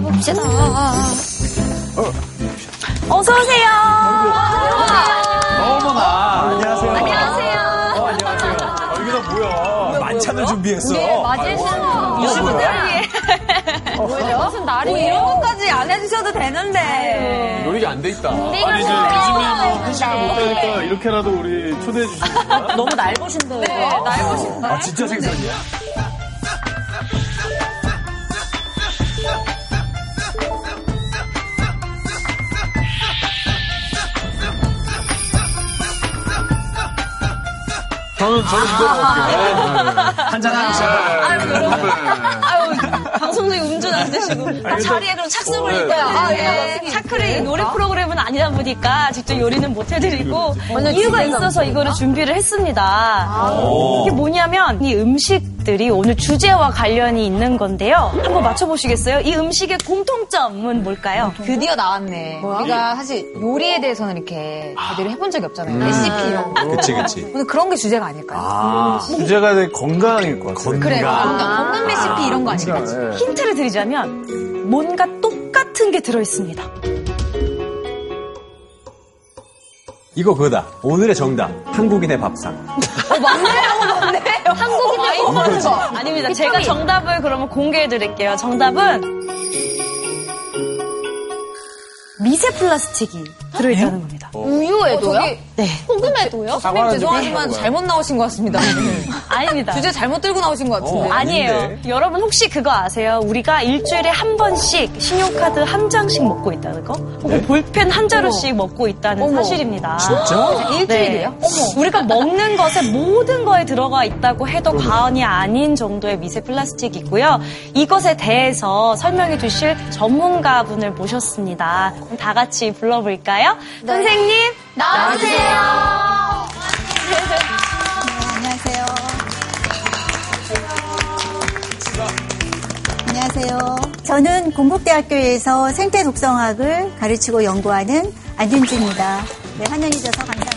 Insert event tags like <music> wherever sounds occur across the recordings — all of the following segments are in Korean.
해봅시다. 어서 오세요. 어머나. 안녕하세요. 안녕하세요. 어, 안녕하세요. 어, 이게 다 뭐야? 만찬을 준비했어. 네, 맞으시는 이분들이 무슨 날이 이런 것까지 안 해주셔도 되는데. 요리가 안 돼 있다. 아니, 이제 요즘에 뭐 회식을 못 하니까 이렇게라도 우리 초대해 주시니까. <laughs> 너무 날 보신데요. 네, 날 보신데. 아, 진짜 생선이야? 저는, 저는 이거 먹을게요. 한잔 하시죠. 아유, 여러분. 아유, 방송 중에 음주 안 드시고. 아, 자리에 그럼 착석을 네. 했고요. 아, 예. 차크를 요리 프로그램은 아니다 보니까 직접 요리는 못 해드리고 이유가 있어서 이거를 준비를 했습니다. 이게 뭐냐면 이 음식 들이 오늘 주제와 관련이 있는 건데요. 한번 맞춰보시겠어요? 이 음식의 공통점은 뭘까요? 드디어 나왔네. 우리가 사실 요리에 대해서는 이렇게 제대로 해본 적이 없잖아요. 레시피 이런 거. 그치, 그치. 오늘 그런 게 주제가 아닐까요? 아, 주제가 되게 건강일 것 같아요. 그래, 건강. 건강, 건강 레시피 이런 거 아닐까? 네. 힌트를 드리자면 뭔가 똑같은 게 들어있습니다. 이거 그거다. 오늘의 정답. 한국인의 밥상. 한국인 와인 거 아닙니다. 제가 정답을 그러면 공개해 드릴게요. 정답은 미세 플라스틱이 들어있다는 겁니다. 우유에도요? 네. 소금에도요? 선생님 죄송하지만 잘못 나오신 것 같습니다. <laughs> 아닙니다. 주제 잘못 들고 나오신 것 같은데. 아니에요. 아닌데. 여러분 혹시 그거 아세요? 우리가 일주일에 한 번씩 신용카드 한 장씩 먹고 있다는 거? 혹은 볼펜 한 자루씩 먹고 있다는 사실입니다. 진짜? 일주일이에요? 네. 우리가 먹는 것에 모든 거에 들어가 있다고 해도 과언이 아닌 정도의 미세 플라스틱이고요. 이것에 대해서 설명해 주실 전문가분을 모셨습니다. 다 같이 불러볼까요? 선생님 나와주세요. 안녕하세요. 안녕하세요. 저는 공국대학교에서 생태 독성학을 가르치고 연구하는 안윤주입니다. 네, 환영해 주셔서 감사합니다.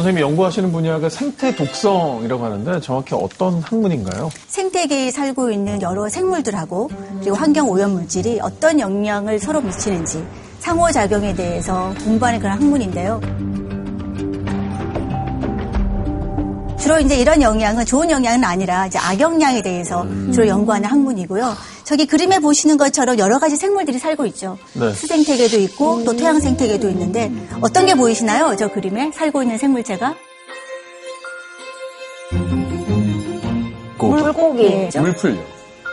선생님이 연구하시는 분야가 생태 독성이라고 하는데 정확히 어떤 학문인가요? 생태계에 살고 있는 여러 생물들하고 그리고 환경 오염 물질이 어떤 영향을 서로 미치는지 상호작용에 대해서 공부하는 그런 학문인데요. 주로 이제 이런 영향은 좋은 영향은 아니라 이제 악영향에 대해서 주로 연구하는 학문이고요. 저기 그림에 보시는 것처럼 여러 가지 생물들이 살고 있죠. 네. 수생태계도 있고 또 토양 생태계도 있는데 어떤 게 보이시나요? 저 그림에 살고 있는 생물체가? 물고기죠. 물풀요.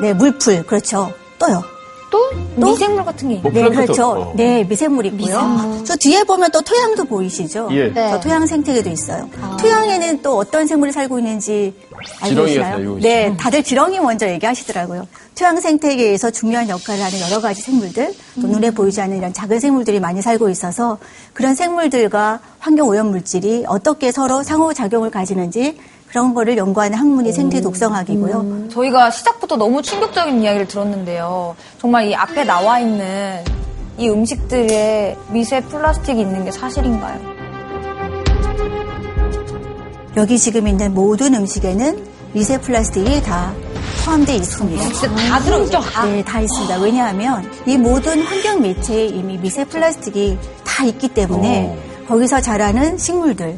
네, 물풀. 그렇죠. 또요. 또? 또? 미생물 같은 게 있네. 뭐 네. 그렇죠. 어. 네, 미생물이 있고요. 저 뒤에 보면 또 토양도 보이시죠? 예. 네. 저 토양 생태계도 있어요. 토양에는 또 어떤 생물이 살고 있는지 알고? 살고 네, 다들 지렁이 먼저 얘기하시더라고요. 토양 생태계에서 중요한 역할을 하는 여러 가지 생물들, 또 눈에 보이지 않는 이런 작은 생물들이 많이 살고 있어서 그런 생물들과 환경 오염 물질이 어떻게 서로 상호 작용을 가지는지 그런 거를 연구하는 학문이 생태 독성학이고요. 저희가 시작부터 너무 충격적인 이야기를 들었는데요. 정말 이 앞에 나와 있는 이 음식들에 미세 플라스틱이 있는 게 사실인가요? 여기 지금 있는 모든 음식에는 미세 플라스틱이 다 포함되어 있습니다. 진짜 다 들어있죠? 네, 다 있습니다. 왜냐하면 이 모든 환경 매체에 이미 미세 플라스틱이 다 있기 때문에 거기서 자라는 식물들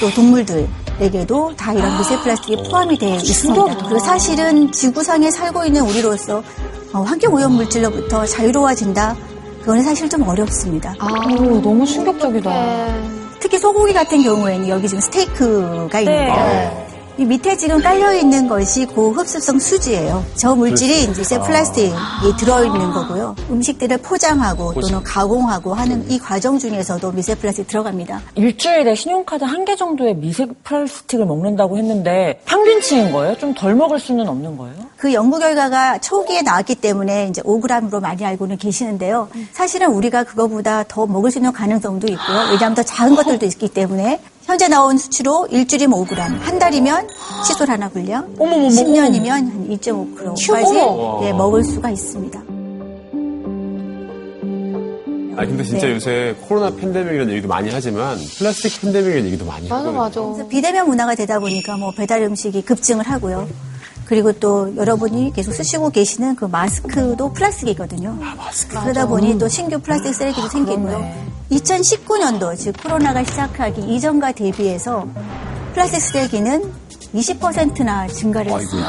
또 동물들 에게도 다 이런 미세 플라스틱이 포함이 되어 있습니다. 그리고 사실은 지구상에 살고 있는 우리로서 어, 환경 오염 물질로부터 자유로워진다. 그거는 사실 좀 어렵습니다. 오, 너무 충격적이다. 특히 소고기 같은 경우에는 여기 지금 스테이크가 있는데요. 네. 이 밑에 지금 깔려 있는 것이 고흡수성 수지예요. 저 물질이 이제 세 플라스틱이 들어 있는 거고요. 음식들을 포장하고 또는 가공하고 하는 이 과정 중에서도 미세 플라스틱 들어갑니다. 일주일에 신용카드 한 개 정도의 미세 플라스틱을 먹는다고 했는데 평균치인 거예요? 좀 덜 먹을 수는 없는 거예요? 그 연구 결과가 초기에 나왔기 때문에 이제 5g으로 많이 알고는 계시는데요. 사실은 우리가 그거보다 더 먹을 수 있는 가능성도 있고요. 왜냐하면 더 작은 것들도 있기 때문에 현재 나온 수치로 일주일이면 5g, 한 달이면 칫솔 하나 분량, 어머머머, 10년이면 한 1.5kg까지 어머. 예, 먹을 수가 있습니다. 아 근데 진짜 네. 요새 코로나 팬데믹이라는 얘기도 많이 하지만 플라스틱 팬데믹이라는 얘기도 많이 맞아, 하거든요. 맞아. 그래서 비대면 문화가 되다 보니까 뭐 배달 음식이 급증을 하고요. 그리고 또 여러분이 계속 쓰시고 계시는 그 마스크도 플라스틱이거든요. 그러다 보니 또 신규 플라스틱 쓰레기도 생기고요. 2019년도 즉 코로나가 시작하기 이전과 대비해서 플라스틱 쓰레기는 20%나 증가를 했습니다.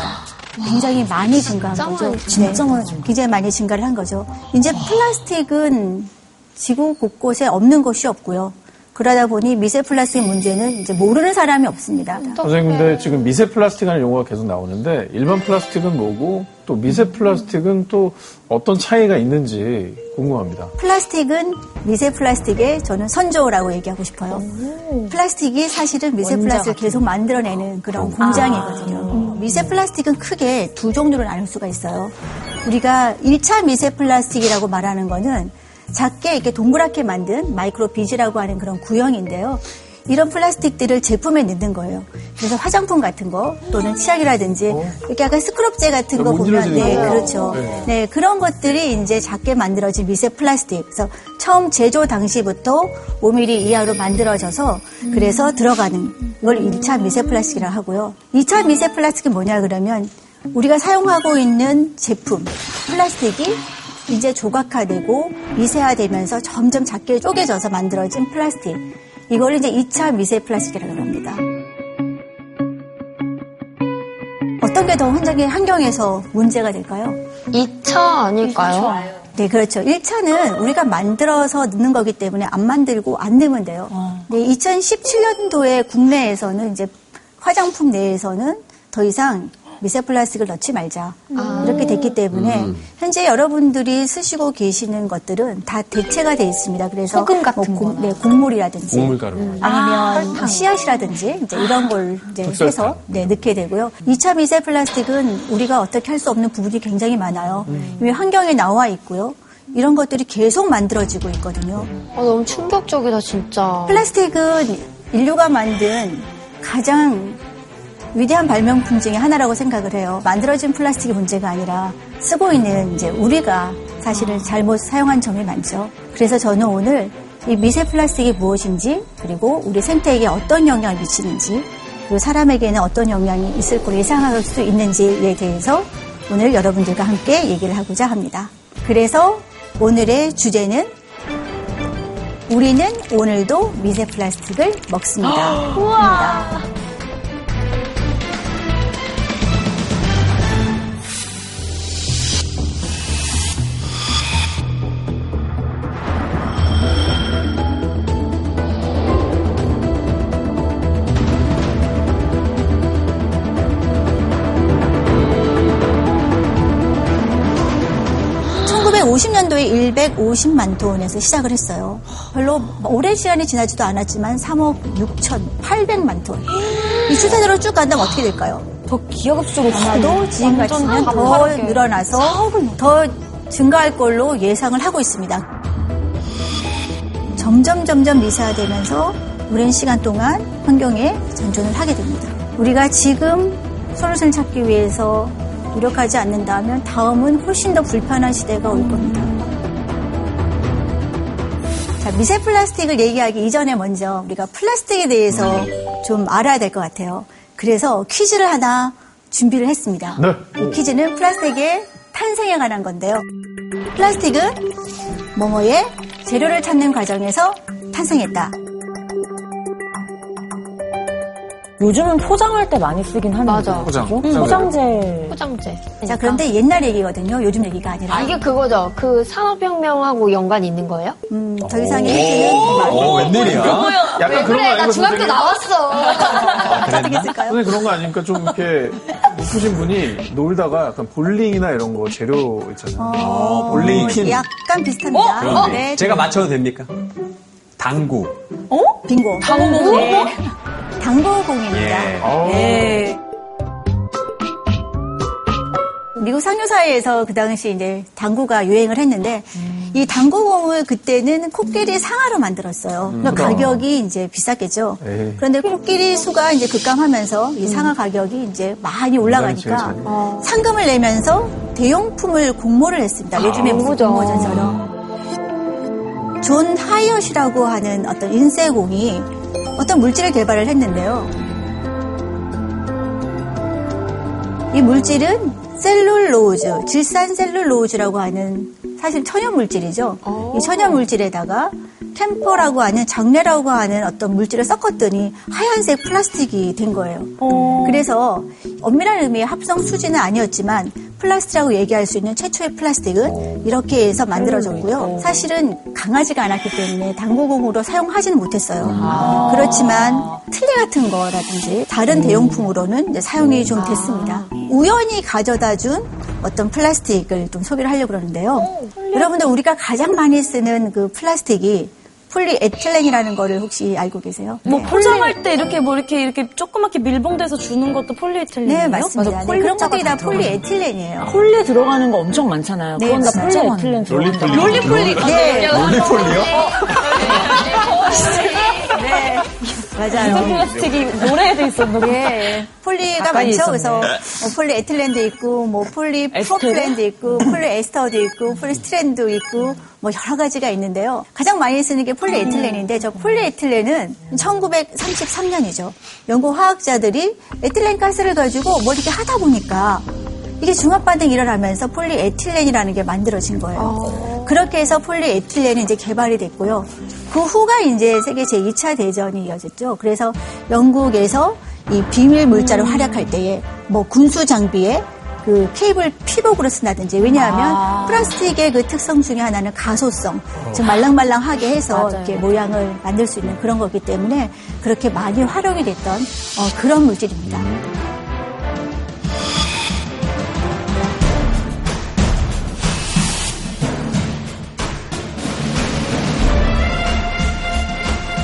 굉장히 많이 증가한 거죠. 진짜 많이 굉장히 많이 증가를 한 거죠. 이제 플라스틱은 지구 곳곳에 없는 곳이 없고요. 그러다 보니 미세 플라스틱 문제는 이제 모르는 사람이 없습니다. 선생님, 근데 지금 미세 플라스틱이라는 용어가 계속 나오는데 일반 플라스틱은 뭐고 또 미세 플라스틱은 또 어떤 차이가 있는지 궁금합니다. 플라스틱은 미세 플라스틱의 저는 선조라고 얘기하고 싶어요. 플라스틱이 사실은 미세 플라스틱을 계속 만들어내는 그런 공장이거든요. 미세 플라스틱은 크게 두 종류로 나눌 수가 있어요. 우리가 1차 미세 플라스틱이라고 말하는 거는 작게 이렇게 동그랗게 만든 micro beads라고 하는 그런 구형인데요. 이런 플라스틱들을 제품에 넣는 거예요. 그래서 화장품 같은 거 또는 치약이라든지 이렇게 약간 스크럽제 같은 거못 보면 네. 그렇죠. 네, 그런 것들이 이제 작게 만들어진 미세 플라스틱. 그래서 처음 제조 당시부터 5mm 이하로 만들어져서 그래서 들어가는 이걸 1차 미세 플라스틱이라고 하고요. 2차 미세 플라스틱이 뭐냐 그러면 우리가 사용하고 있는 제품 플라스틱이 이제 조각화되고 미세화되면서 점점 작게 쪼개져서 만들어진 플라스틱. 이걸 이제 2차 미세 플라스틱이라고 합니다. 어떤 게 더 환경에, 환경에서 문제가 될까요? 2차 아닐까요? 네, 그렇죠. 1차는 우리가 만들어서 넣는 거기 때문에 안 만들고 안 넣으면 돼요. 네, 2017년도에 국내에서는 이제 화장품 내에서는 더 이상 미세 플라스틱을 넣지 말자. 이렇게 됐기 때문에 현재 여러분들이 쓰시고 계시는 것들은 다 대체가 돼 있습니다. 그래서 소금 같은 뭐 고-. 네, 곡물이라든지 곡물가루. 아니면 뭐 씨앗이라든지 이제 이런 걸 이제. 해서 네, 넣게 되고요. 2차 미세 플라스틱은 우리가 어떻게 할 수 없는 부분이 굉장히 많아요. 이미 환경에 나와 있고요. 이런 것들이 계속 만들어지고 있거든요. 아, 너무 충격적이다, 진짜. 플라스틱은 인류가 만든 가장 위대한 발명품 중에 하나라고 생각을 해요. 만들어진 플라스틱이 문제가 아니라 쓰고 있는 이제 우리가 사실은 잘못 사용한 점이 많죠. 그래서 저는 오늘 이 미세 플라스틱이 무엇인지 그리고 우리 생태에게 어떤 영향을 미치는지 그리고 사람에게는 어떤 영향이 있을 거로 예상할 수 있는지에 대해서 오늘 여러분들과 함께 얘기를 하고자 합니다. 그래서 오늘의 주제는 우리는 오늘도 미세 플라스틱을 먹습니다. <gasps> 우와. (1950년도에) (150만 톤에서 시작을 했어요) 별로 오랜 시간이 지나지도 않았지만 (3억 6천 800만 톤) 이 추세대로 쭉 간다면 어떻게 될까요? 더 기하급수로 아마도 지금 같으면 더 늘어나서 더 증가할 걸로 예상을 하고 있습니다. 점점 점점 미세화되면서 오랜 시간 동안 환경에 전존을 하게 됩니다. 우리가 지금 솔루션을 찾기 위해서 노력하지 않는다면 다음은 훨씬 더 불편한 시대가 올 겁니다. 자, 미세 플라스틱을 얘기하기 이전에 먼저 우리가 플라스틱에 대해서 좀 알아야 될 것 같아요. 그래서 퀴즈를 하나 준비를 했습니다. 네. 이 퀴즈는 플라스틱의 탄생에 관한 건데요. 플라스틱은 뭐뭐의 재료를 찾는 과정에서 탄생했다. 요즘은 포장할 때 많이 쓰긴 하는데 맞아. 포장. 포장재 포장재. 자, 그런데 옛날 얘기거든요. 요즘 얘기가 아니라. 아, 이게 그거죠. 그 산업혁명하고 연관이 있는 거예요? 음, 더 이상의 힌트는 어, 웬일이야? 약간 그런 거 아닌가 선생님? 나왔어. 어떻게 했을까요? 선생님 그런 거 아닙니까? 좀 이렇게 높으신 분이 놀다가 약간 볼링이나 이런 거 재료 있잖아요. 어, 볼링 핀. 약간 비슷합니다. 그런데 네, 제가 맞춰도 됩니까? 당구. 빙고. 당구 네. 당구공입니다. 예. 어, 네. 미국 상류사회에서 그 당시 이제 당구가 유행을 했는데 이 당구공을 그때는 코끼리 상하로 만들었어요. 그러니까 가격이 이제 비쌌겠죠. 에이. 그런데 코끼리 수가 이제 급감하면서 이 상하 가격이 이제 많이 올라가니까 제일 잘해. 상금을 내면서 대용품을 공모를 했습니다. 요즘에 무슨 공모전. 공모전처럼. 존 하이엇이라고 하는 어떤 인쇄공이 어떤 물질을 개발을 했는데요. 이 물질은 셀룰로즈, 질산 셀룰로즈라고 하는 사실 천연 물질이죠. 이 천연 물질에다가 캠퍼라고 하는 장뇌라고 하는 어떤 물질을 섞었더니 하얀색 플라스틱이 된 거예요. 그래서 엄밀한 의미의 합성 수지는 아니었지만 플라스틱이라고 얘기할 수 있는 최초의 플라스틱은 이렇게 해서 만들어졌고요. 사실은 강하지가 않았기 때문에 당구공으로 사용하지는 못했어요. 그렇지만 틀니 같은 거라든지 다른 대용품으로는 이제 사용이 좀 됐습니다. 우연히 가져다 준 어떤 플라스틱을 좀 소개를 하려고 그러는데요. 여러분들 우리가 가장 많이 쓰는 그 플라스틱이 폴리에틸렌이라는 거를 혹시 알고 계세요? 뭐 포장할 때 이렇게 뭐 이렇게 이렇게 조그맣게 밀봉돼서 주는 것도 폴리에틸렌이에요? 네, 맞습니다. 네, 그런 것들이 다 폴리에틸렌이에요. 폴리 들어가는 거 엄청 많잖아요. 네, 그건 다 폴리에틸렌 들어가는 거. 롤리폴리. 네, 롤리폴리요? 네, 맞아요. 플라스틱이 노래에도 있었는데. 예, 폴리가 많죠. 있었네. 그래서 뭐 폴리 에틸렌도 있고, 뭐 폴리 프로필렌도 있고, 폴리 에스터도 있고, 폴리스티렌도 있고, 뭐 여러 가지가 있는데요. 가장 많이 쓰는 게 폴리 에틸렌인데, 저 폴리 에틸렌은 1933년이죠. 영국 화학자들이 에틸렌 가스를 가지고 뭐 이렇게 하다 보니까 이게 중합 반응이 일어나면서 폴리에틸렌이라는 게 만들어진 거예요. 그렇게 해서 폴리에틸렌이 이제 개발이 됐고요. 그 후가 이제 세계 제2차 대전이 이어졌죠. 그래서 영국에서 이 비밀 물자를 활약할 때에 뭐 군수 장비에 그 케이블 피복으로 쓴다든지 왜냐하면 플라스틱의 그 특성 중에 하나는 가소성, 즉 말랑말랑하게 해서 이렇게 모양을 만들 수 있는 그런 거기 때문에 그렇게 많이 활용이 됐던 어, 그런 물질입니다.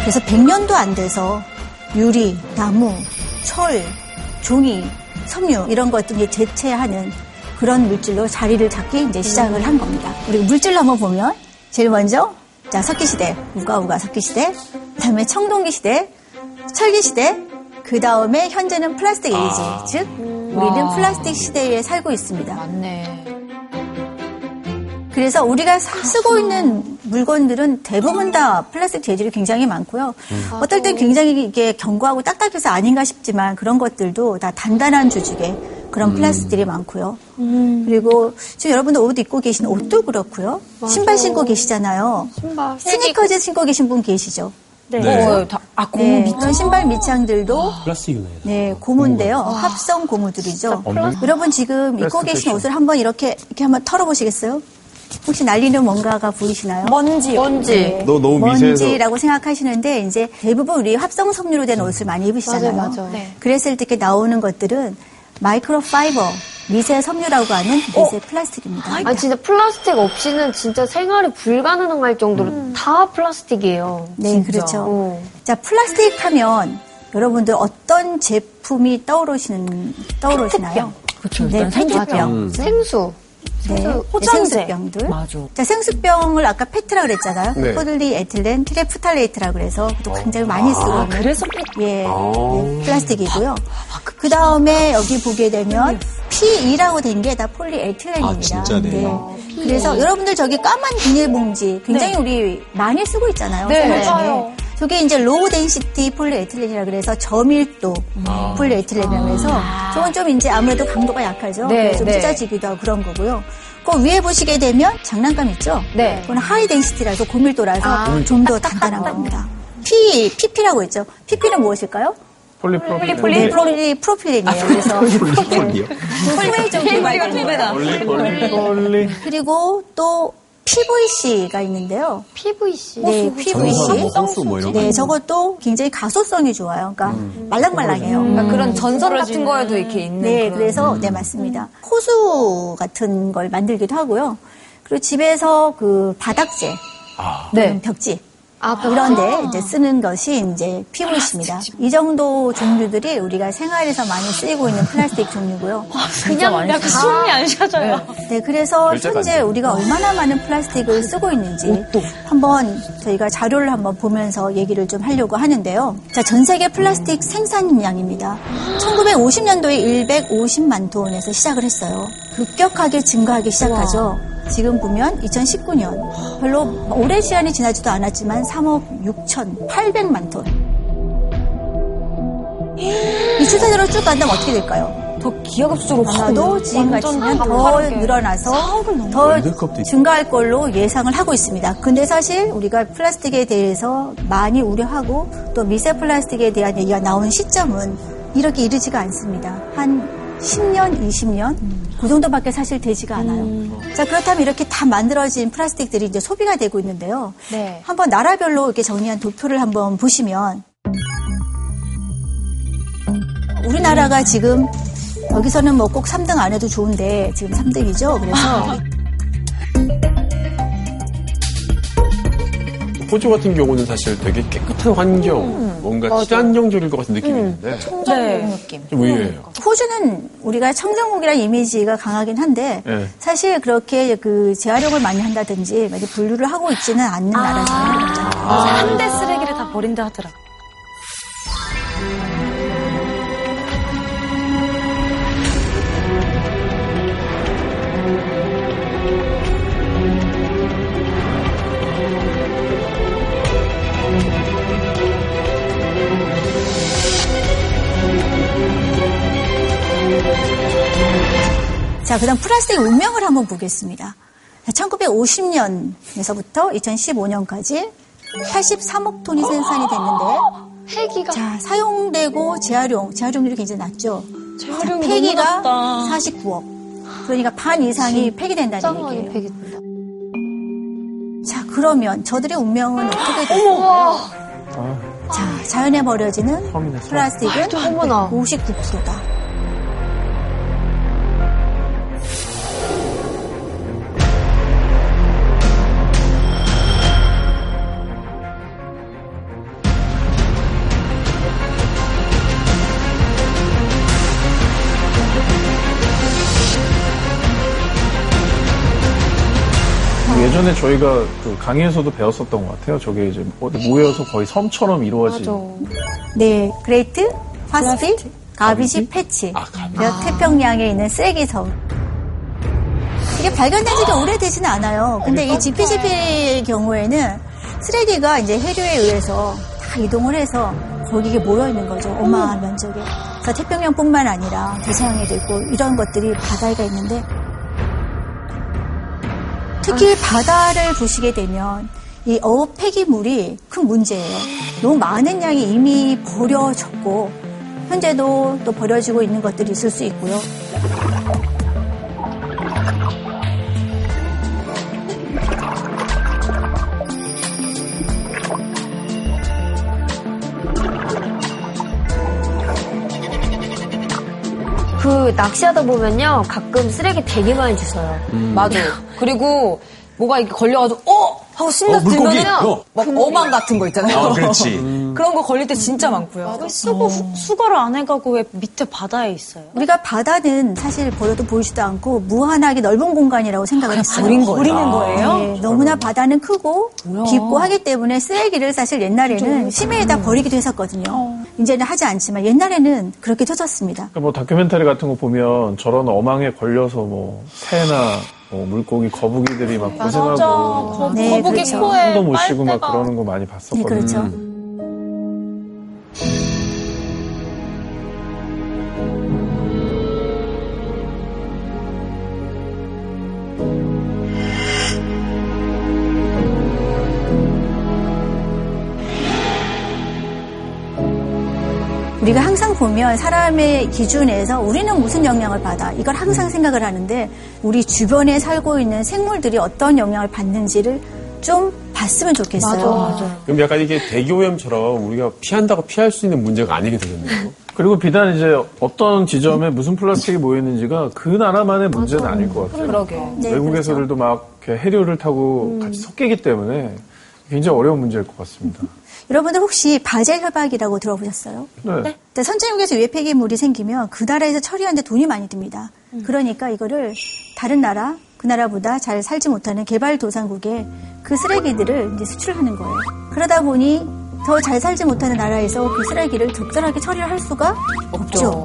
그래서 100년도 안 돼서 유리, 나무, 철, 종이, 섬유 이런 것들이 대체하는 그런 물질로 자리를 잡기 이제 시작을 한 겁니다. 우리 물질로 한번 보면 제일 먼저 자 석기 시대, 우가우가 석기 시대, 그다음에 청동기 시대, 철기 시대, 그 다음에 현재는 플라스틱 에이지, 즉 우리는 플라스틱 시대에 살고 있습니다. 맞네. 그래서 우리가 사- 쓰고 있는 물건들은 대부분 다 플라스틱 재질이 굉장히 많고요. 어떨 땐 굉장히 이게 견고하고 딱딱해서 아닌가 싶지만 그런 것들도 다 단단한 조직의 그런 플라스틱들이 많고요. 그리고 지금 여러분들 옷 입고 계신 옷도 그렇고요. 신발 신고 계시잖아요. 신발. 스니커즈 신고 계신 분 계시죠? 네. 어, 다, 아, 고무 네, 밑 신발 밑창들도 플라스틱이네. 네, 고무인데요. 합성 고무들이죠. 여러분 지금 입고 계신. 옷을 한번 이렇게 이렇게 한번 털어 보시겠어요? 혹시 날리는 뭔가가 보이시나요? 먼지. 먼지. 너 너무 미세해서 먼지라고 생각하시는데 이제 대부분 우리 합성 섬유로 된 옷을 많이 입으시잖아요. 맞아요, 맞아요. 네. 그랬을 때 이렇게 나오는 것들은 microfiber, 미세 섬유라고 하는 미세 플라스틱입니다. 아 진짜 플라스틱 없이는 진짜 생활이 불가능할 정도로 다 플라스틱이에요. 네, 그렇죠. 어. 자, 플라스틱 하면 여러분들 어떤 제품이 떠오르시는 떠오르시나요? 그렇죠. 네, 페트병. 생수. 네, 포장재. 생수병들. 맞아. 자, 생수병을 아까 페트라 그랬잖아요. 네. 폴리에틸렌 테레프탈레이트라 그래서 또 굉장히 많이 쓰고 있는 그래서 예, 네, 플라스틱이고요. 그 다음에 여기 보게 되면 PE라고 된 게 다 폴리에틸렌입니다. 아, 진짜네. 그래서 여러분들 저기 까만 비닐봉지 굉장히 우리 많이 쓰고 있잖아요. 네. 맞아요. 저게 이제 low density 폴리에틸렌이라 그래서 저밀도 폴리에틸렌이라고 해서 저건 좀 이제 아무래도 강도가 약하죠. 네, 그래서 좀 네. 찢어지기도 하고 그런 거고요. 그 위에 보시게 되면 장난감 있죠? 네. 그건 high density라서 고밀도라서 좀더 단단한 겁니다. P, PP라고 있죠. PP는 무엇일까요? 폴리프로필렌. 폴리 프로필렌이에요. 그래서 폴리요? 폴리 좀 개발된 두 배다. 폴리. 그리고 또 PVC가 있는데요. PVC. 네, 전선, PVC. 뭐 호수 뭐 이런 거. 네, 저것도 굉장히 가소성이 좋아요. 그러니까 말랑말랑해요. 그러니까 그런 전선 같은 거에도 이렇게 있는. 네, 그런- 그래서 네 맞습니다. 호수 같은 걸 만들기도 하고요. 그리고 집에서 그 바닥재, 네. 벽지 아, 이런데 이제 쓰는 것이 이제 PVC입니다. 이 정도 종류들이 우리가 생활에서 많이 쓰이고 있는 플라스틱 종류고요. 그냥 약간 숨이 안 쉬어져요. 네, 그래서 절제가 현재. 우리가 얼마나 많은 플라스틱을 쓰고 있는지 한번 저희가 자료를 한번 보면서 얘기를 좀 하려고 하는데요. 자, 전 세계 플라스틱 생산량입니다. 1950년도에 150만 톤에서 시작을 했어요. 급격하게 증가하기 시작하죠. 지금 보면 2019년 별로 오랜 시간이 지나지도 않았지만 3억 6,800만 톤. 이 추세대로 쭉 간다면 어떻게 될까요? 더 기하급수적으로 아마도 지금 같으면 더 늘어나서 더. 증가할 걸로 예상을 하고 있습니다. 근데 사실 우리가 플라스틱에 대해서 많이 우려하고 또 미세 플라스틱에 대한 얘기가 나오는 시점은 이렇게 이르지가 않습니다. 한 10년, 20년 그 정도밖에 사실 되지가 않아요. 자 그렇다면 이렇게 다 만들어진 플라스틱들이 이제 소비가 되고 있는데요. 네. 한번 나라별로 이렇게 정리한 도표를 한번 보시면 우리나라가 지금 여기서는 뭐 꼭 3등 안 해도 좋은데 지금 3등이죠. 그래서 <laughs> 호주 같은 경우는 사실 되게 깨끗한 환경, 뭔가 친환경적일 것 같은 느낌이 있는데 청정국 느낌. 좀 의외예요. 호주는 우리가 청정국이라는 이미지가 강하긴 한데 네. 사실 그렇게 그 재활용을 많이 한다든지 많이 분류를 하고 있지는 않는 나라잖아요. 한대 쓰레기를 다 버린다 하더라. 자, 그 다음 플라스틱 운명을 한번 보겠습니다. 1950년에서부터 2015년까지 83억 톤이 생산이 됐는데 폐기가 자, 사용되고 재활용, 재활용률이 굉장히 낮죠. 재활용이 자, 폐기가 너무 낮다. 49억. 그러니까 반 이상이 폐기된다는 얘기예요. 폐기된다. 자, 그러면 저들의 운명은 어떻게 될까요? 자, 자연에 버려지는. 플라스틱은 어머나. 59%다. 예전에 저희가 그 강의에서도 배웠었던 것 같아요. 저게 이제 어디 모여서 거의 섬처럼 이루어진. 네, Great Pacific Garbage Patch. 아, garbage. 몇 태평양에 있는 쓰레기 섬. 이게 발견된 지가 오래되지는 않아요. 근데 이 GPGP의 경우에는 쓰레기가 이제 해류에 의해서 다 이동을 해서 거기에 모여 있는 거죠. 어마어마한 면적에. 그래서 태평양뿐만 아니라 대서양에도 있고 이런 것들이 바다에가 있는데 특히 바다를 보시게 되면 이 어업 폐기물이 큰 문제예요. 너무 많은 양이 이미 버려졌고 현재도 또 버려지고 있는 것들이 있을 수 있고요. 그 낚시하다 보면요 가끔 쓰레기 되게 많이 주워요. 맞아. 그리고 뭐가 이렇게 걸려가지고 어 하고 신나 어. 들면은 어. 막 어망 같은 거 있잖아요. 어, 그렇지. <laughs> 그런 거 걸릴 때 진짜 많고요. 왜 후- 수거를 안 해가고 왜 밑에 바다에 있어요? 우리가 바다는 사실 버려도 보이지도 않고 무한하게 넓은 공간이라고 생각을 했어요. 버린 거예요? 버리는 거예요? 네, 너무나 바다는 크고 깊고 하기 때문에 쓰레기를 사실 옛날에는 심해에다 버리기도 했었거든요. 이제는 하지 않지만 옛날에는 그렇게 터졌습니다. 그러니까 뭐 다큐멘터리 같은 거 보면 저런 어망에 걸려서 뭐 새나 뭐 물고기, 거북이들이 막 고생하고 거, 네, 거북이 그렇죠. 코에 숨도 못 쉬고 막 빨대가 그러는 거 많이 네, 봤었거든요. 그렇죠. 우리가 항상 보면 사람의 기준에서 우리는 무슨 영향을 받아 이걸 항상 생각을 하는데 우리 주변에 살고 있는 생물들이 어떤 영향을 받는지를 좀 봤으면 좋겠어요. 그럼 약간 이게 대기오염처럼 우리가 피한다고 피할 수 있는 문제가 아니게 되겠네요. 그리고 비단 이제 어떤 지점에 무슨 플라스틱이 모여 있는지가 그 나라만의 문제는 아닐 것 같아요. 그러게. 네, 외국에서들도 막 이렇게 해류를 타고 같이 섞이기 때문에 굉장히 어려운 문제일 것 같습니다. 여러분들 혹시 바젤 협약이라고 들어보셨어요? 네. 근데 선진국에서 유해 폐기물이 생기면 그 나라에서 처리하는데 돈이 많이 듭니다. 그러니까 이거를 다른 나라, 그 나라보다 잘 살지 못하는 개발도상국에 그 쓰레기들을 이제 수출하는 거예요. 그러다 보니 더 잘 살지 못하는 나라에서 그 쓰레기를 적절하게 처리를 할 수가 없죠.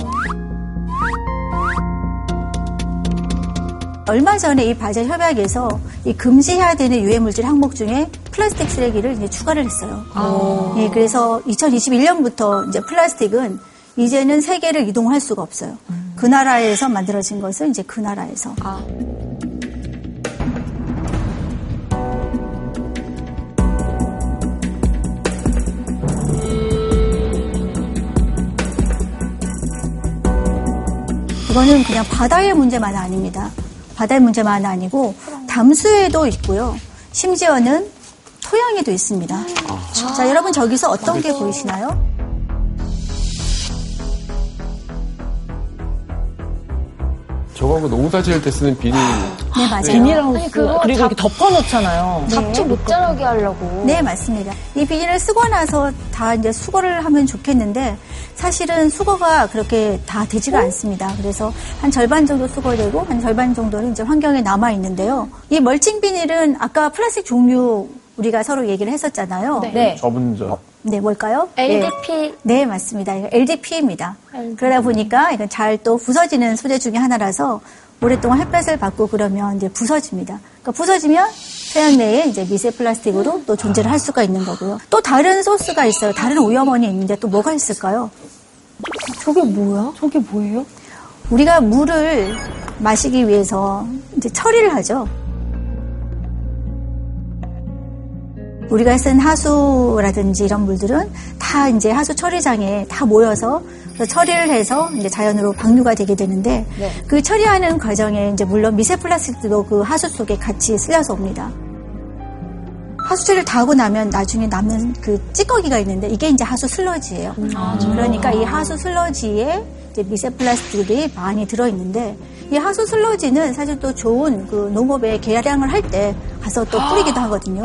얼마 전에 이 바젤 협약에서 이 금지해야 되는 유해물질 항목 중에 플라스틱 쓰레기를 이제 추가를 했어요. 예, 그래서 2021년부터 이제 플라스틱은 이제는 세계를 이동할 수가 없어요. 그 나라에서 만들어진 것은 이제 그 나라에서. 이거는 그냥 바다의 문제만 아닙니다. 바다의 문제만 아니고 담수에도 있고요. 심지어는 토양에도 있습니다. 자, 여러분 저기서 어떤 게 보이시나요? 저거하고 농사 지을 때 쓰는 비닐. 네, 맞아요. 비닐하우스 그거 그리고 잡- 이렇게 덮어놓잖아요. 잡초 못 자라게 하려고. 네, 맞습니다. 이 비닐을 쓰고 나서 다 이제 수거를 하면 좋겠는데 사실은 수거가 그렇게 다 되지가 않습니다. 그래서 한 절반 정도 수거되고 한 절반 정도는 이제 환경에 남아 있는데요. 이 멀칭 비닐은 아까 플라스틱 종류 우리가 서로 얘기를 했었잖아요. 네. 저분저. 네, 뭘까요? LDP 네, 맞습니다. 이거 LDP입니다. 그러다 보니까 이건 잘 또 부서지는 소재 중에 하나라서 오랫동안 햇볕을 받고 그러면 이제 부서집니다. 그러니까 부서지면 토양 내에 이제 미세 플라스틱으로 또 존재를 할 수가 있는 거고요. 또 다른 소스가 있어요. 다른 오염원이 있는데 또 뭐가 있을까요? 저게 뭐야? 저게 뭐예요? 우리가 물을 마시기 위해서 이제 처리를 하죠. 우리가 쓴 하수라든지 이런 물들은 다 이제 하수 처리장에 다 모여서 그 처리를 해서 이제 자연으로 방류가 되게 되는데 그 처리하는 과정에 이제 물론 미세 플라스틱도 그 하수 속에 같이 쓸려서 옵니다. 하수처리를 다 하고 나면 나중에 남는 그 찌꺼기가 있는데 이게 이제 하수 슬러지예요. 그러니까 이 하수 슬러지에 이제 미세 플라스틱이 많이 들어있는데 이 하수 슬러지는 사실 또 좋은 그 농업에 계량을 할 때 가서 또 뿌리기도 하거든요.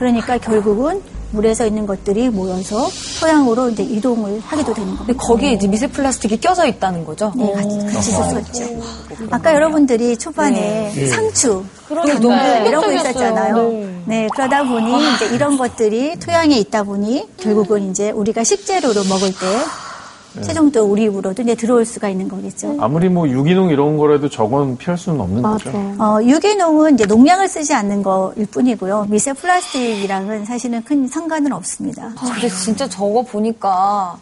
그러니까 결국은 물에서 있는 것들이 모여서 토양으로 이제 이동을 하기도 되는 겁니다. 근데 거기에 이제 미세 플라스틱이 껴져 있다는 거죠? 네, 같이, 같이 쓸수 있죠. 아까 여러분들이 초반에 상추, 농구 이런 거 있었잖아요. 네, 그러다 보니 이제 이런 것들이 토양에 있다 보니 결국은 이제 우리가 식재료로 먹을 때 최종적으로 우리 입으로도 이제 들어올 수가 있는 거겠죠. 아무리 뭐 유기농 이런 거라도 저건 피할 수는 없는 거죠. 어, 유기농은 이제 농약을 쓰지 않는 거일 뿐이고요. 미세 플라스틱이랑은 사실은 큰 상관은 없습니다. 아, 근데 진짜 저거 보니까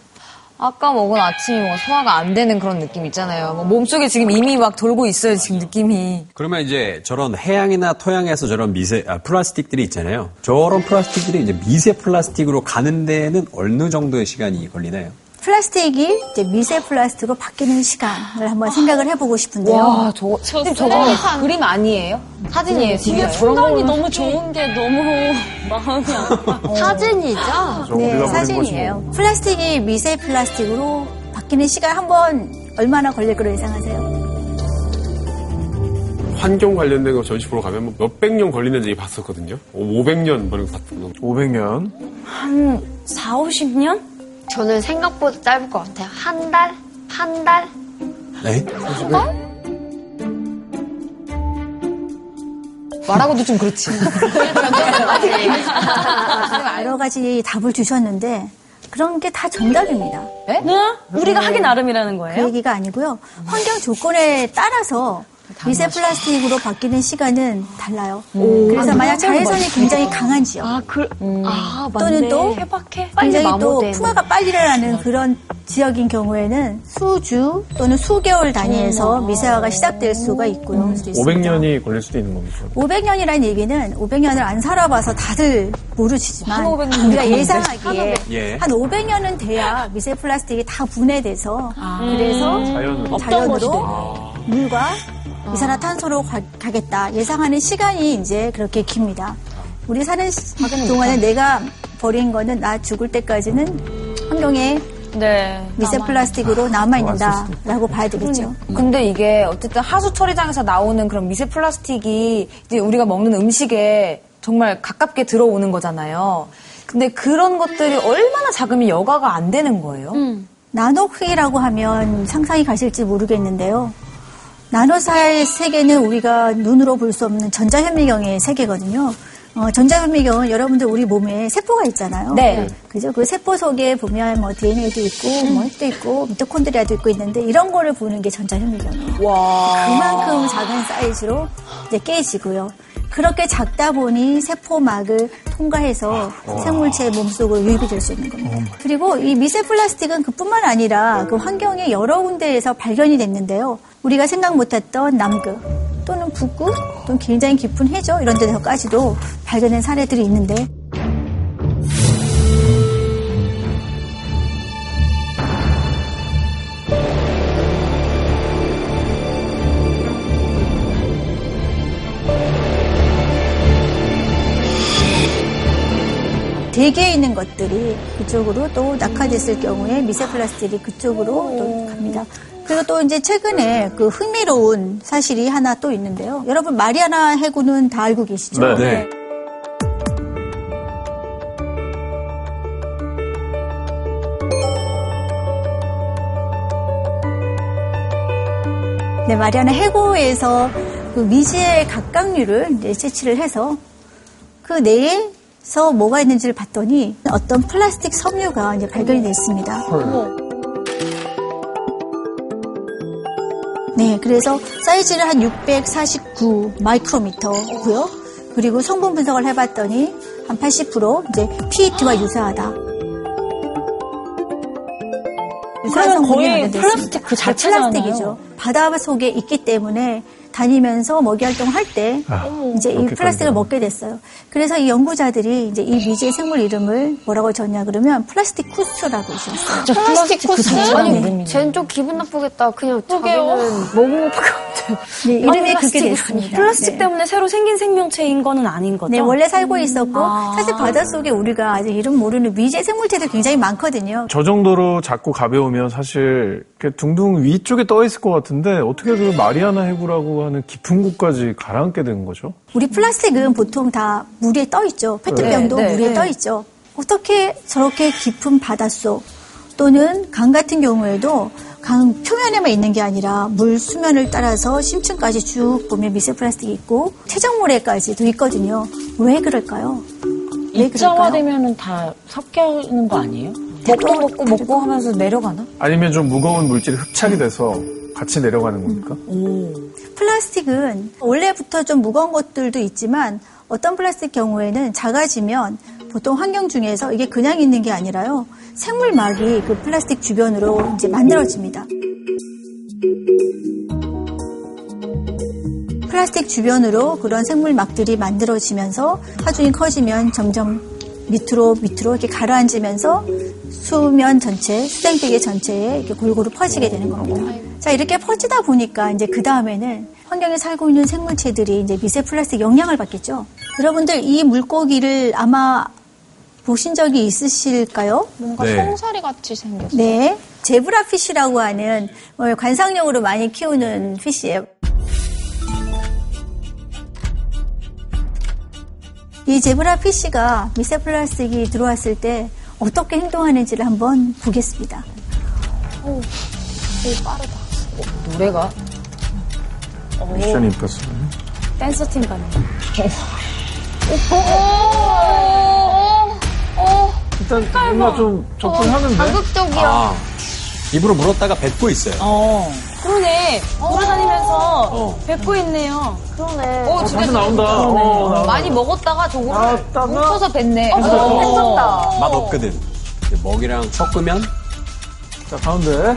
아까 먹은 아침이 뭐 소화가 안 되는 그런 느낌 있잖아요. 뭐 몸속에 지금 이미 막 돌고 있어요, 지금 느낌이. 그러면 이제 저런 해양이나 토양에서 저런 미세 아, 플라스틱들이 있잖아요. 저런 플라스틱들이 이제 미세 플라스틱으로 가는 데는 어느 정도의 시간이 걸리나요? 플라스틱이 이제 미세 플라스틱으로 바뀌는 시간을 한번 생각을 해보고 싶은데요. 와, 저거, 선생님 저거 그림 아니에요? 사진이에요, 진짜. 저런 순간이 거 너무 좋은 게 너무 <laughs> 마음이 아파. 사진이죠? 저 네, 사진이에요. 뭐. 플라스틱이 미세 플라스틱으로 바뀌는 시간 한번 얼마나 걸릴 거로 예상하세요? 환경 관련된 거 전시 보러 가면 뭐 몇백 년 걸리는 얘기 봤었거든요. 500년 뭐 이런 거 봤던 500년. 한 4, 50년? 저는 생각보다 짧을 것 같아요. 한 달? 한 달? 네? 말하고도 좀 그렇지. <laughs> 여러 가지 답을 주셨는데 그런 게 다 정답입니다. 네? 우리가 하기 나름이라는 그 거예요? 얘기가 아니고요. 환경 조건에 따라서 미세 플라스틱으로 바뀌는 시간은 달라요. 그래서 만약 자외선이 굉장히 강한 지역 아, 그, 아, 또는 맞네. 또 해박해? 굉장히 또. 풍화가 빨리 일어나는 그런 지역인 경우에는 수주 또는 수개월 단위에서 미세화가 시작될 수가 있고요. 있습니다. 500년이 걸릴 수도 있는 겁니다. 500년이라는 얘기는 500년을 안 살아봐서 다들 모르시지만 한 500년 우리가. 예상하기에 예. 한 500년은 돼야 미세 플라스틱이 다 분해돼서 그래서 자연으로. 자연으로 물과 이산화탄소로 가, 가겠다 예상하는 시간이 이제 그렇게 깁니다. 우리 사는 시- 동안에 내가 버린 거는 나 죽을 때까지는 환경에 네. 미세 플라스틱으로 남아 있는다라고 봐야 되겠죠. 근데 이게 어쨌든 하수 처리장에서 나오는 그런 미세 플라스틱이 이제 우리가 먹는 음식에 정말 가깝게 들어오는 거잖아요. 근데 그런 것들이 얼마나 작으면 여과가 안 되는 거예요? 나노 크기라고 하면 상상이 가실지 모르겠는데요. 나노사의 세계는 우리가 눈으로 볼 수 없는 전자현미경의 세계거든요. 어, 전자현미경은 여러분들 우리 몸에 세포가 있잖아요. 네. 그죠? 그 세포 속에 보면 뭐 DNA도 있고, 뭐 핵도 있고, 미토콘드리아도 있고 있는데 이런 거를 보는 게 전자현미경이에요. 그만큼 작은 사이즈로 이제 깨지고요. 그렇게 작다 보니 세포막을 통과해서 생물체 몸속으로 유입이 될 수 있는 겁니다. 그리고 이 미세 플라스틱은 그뿐만 아니라 그 환경의 여러 군데에서 발견이 됐는데요. 우리가 생각 못했던 남극 또는 북극 또는 굉장히 깊은 해저 이런 데서까지도 발견된 사례들이 있는데 대기에 있는 것들이 그쪽으로 또 낙하됐을 경우에 미세 플라스틱이 그쪽으로 또 갑니다. 그리고 또 이제 최근에 그 흥미로운 사실이 하나 또 있는데요. 여러분 마리아나 해구는 다 알고 계시죠? 네. 네. 네, 마리아나 해구에서 그 미지의 각각류를 이제 채취를 해서 그 내에 서 뭐가 있는지를 봤더니 어떤 플라스틱 섬유가 이제 발견이 됐습니다. 네, 그래서 사이즈는 한 649 마이크로미터고요. 그리고 성분 분석을 해봤더니 한 80% 이제 PET와 유사하다. 유사한 그러면 성분이 거의 발견됐습니다. 플라스틱 그 네, 자체잖아요. 플라스틱이죠. 바다 속에 있기 때문에 다니면서 먹이 활동을 할때 이제 이 플라스틱을. 먹게 됐어요. 그래서 이 연구자들이 이제 이 미지의 생물 이름을 뭐라고 졌냐 그러면 plasticus라고 지었어요. 플라스틱 그 자체가 아니, 모릅니다. 쟤는 좀 기분 나쁘겠다. 그냥. 자기는 먹은 것밖에 없대. 네, 이름이 그렇게 플라스틱이 됐습니다. 플라스틱 네. 때문에 새로 생긴 생명체인 거는 아닌 거죠? 네, 원래 살고 있었고 사실 바닷속에 우리가 아직 이름 모르는 미지의 생물체들 굉장히 많거든요. 저 정도로 작고 가벼우면 사실 둥둥 위쪽에 떠 있을 것 같은데 어떻게 그 마리아나 해구라고 하는 깊은 곳까지 가라앉게 된 거죠? 우리 플라스틱은 보통 다물 위에 떠 있죠. 페트병도 네, 네, 물 위에 네. 떠 있죠. 어떻게 저렇게 깊은 바닷속 또는 강 같은 경우에도 강 표면에만 있는 게 아니라 물 수면을 따라서 심층까지 쭉 보면 미세 플라스틱이 있고 퇴적물에까지도 있거든요. 왜 그럴까요? 입자화되면은 다 섞여는 거 아니에요? 먹고 먹고 먹고 하면서 내려가나? 아니면 좀 무거운 물질이 흡착이 돼서 같이 내려가는 겁니까? 플라스틱은 원래부터 좀 무거운 것들도 있지만 어떤 플라스틱 경우에는 작아지면 보통 환경 중에서 이게 그냥 있는 게 아니라요. 생물막이 그 플라스틱 주변으로 이제 만들어집니다. 플라스틱 주변으로 그런 생물막들이 만들어지면서 하중이 커지면 점점 밑으로 밑으로 이렇게 가라앉으면서 수면 전체, 수생태계 전체에 이렇게 골고루 퍼지게 되는 겁니다. 자, 이렇게 퍼지다 보니까 이제 그 다음에는 환경에 살고 있는 생물체들이 이제 미세 플라스틱 영향을 받겠죠. 여러분들 이 물고기를 아마 보신 적이 있으실까요? 뭔가 네. 송사리 같이 생겼어요. 네. 제브라 피쉬라고 하는 어, 관상용으로 많이 키우는 피쉬예요. 이 제브라 피쉬가 미세 플라스틱이 들어왔을 때 어떻게 행동하는지를 한번 보겠습니다. 노래가 미션 임파서블. 댄서팀 같네. 일단 뭔가 좀 접근하는데 자극적이야. 아, 입으로 물었다가 뱉고 있어요. 어. 그러네. 돌아다니면서 뱉고 있네요. 그러네. 어, 다시 나온다. 어, 나온다. 많이 먹었다가 저거를 나왔다가 뭉쳐서 뱉네. 어, 했었다. 맛 없거든. 먹이랑 섞으면 자 가운데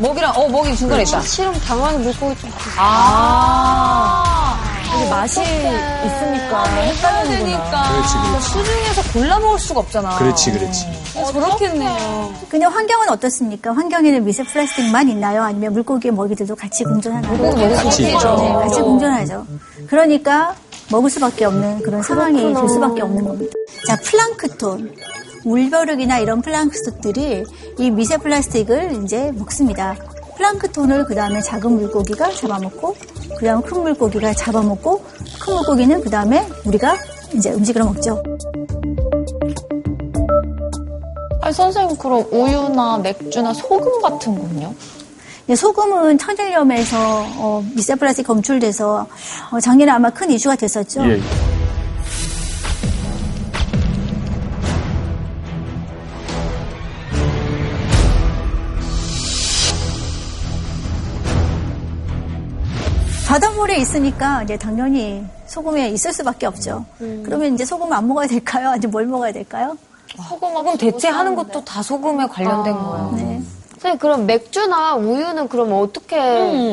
먹이랑 어 먹이 중간에 있다. 실험 당하게 물고기 좀. 아. 이게 맛이 있으니까 해야 되니까. 그렇지, 그렇지. 수중에서 골라 먹을 수가 없잖아. 그렇지, 그렇지. 어, 그렇겠네요. 그냥 환경은 어떻습니까? 환경에는 미세 플라스틱만 있나요? 아니면 물고기의 먹이들도 같이 공존하나요? 같이 네, 있죠. 같이 공존하죠. 그러니까 먹을 수밖에 없는 그런 상황이 될 수밖에 없는 겁니다. 자, 플랑크톤. 물벼룩이나 이런 플랑크톤들이 이 미세 플라스틱을 이제 먹습니다. 플랑크톤을 그 다음에 작은 물고기가 잡아먹고, 그 다음 큰 물고기가 잡아먹고, 큰 물고기는 그 다음에 우리가 이제 음식으로 먹죠. 아니, 선생님, 그럼 우유나 맥주나 소금 같은 건요? 예, 소금은 천일염에서 어, 미세 플라스틱 검출돼서 어, 작년에 아마 큰 이슈가 됐었죠. 예. 물에 있으니까 이제 당연히 소금에 있을 수밖에 없죠. 그러면 이제 소금 안 먹어야 될까요? 아니면 뭘 먹어야 될까요? 소금 대체하는 것도 다 소금에 관련된 거예요. 네. 선생님, 그럼 맥주나 우유는 그럼 어떻게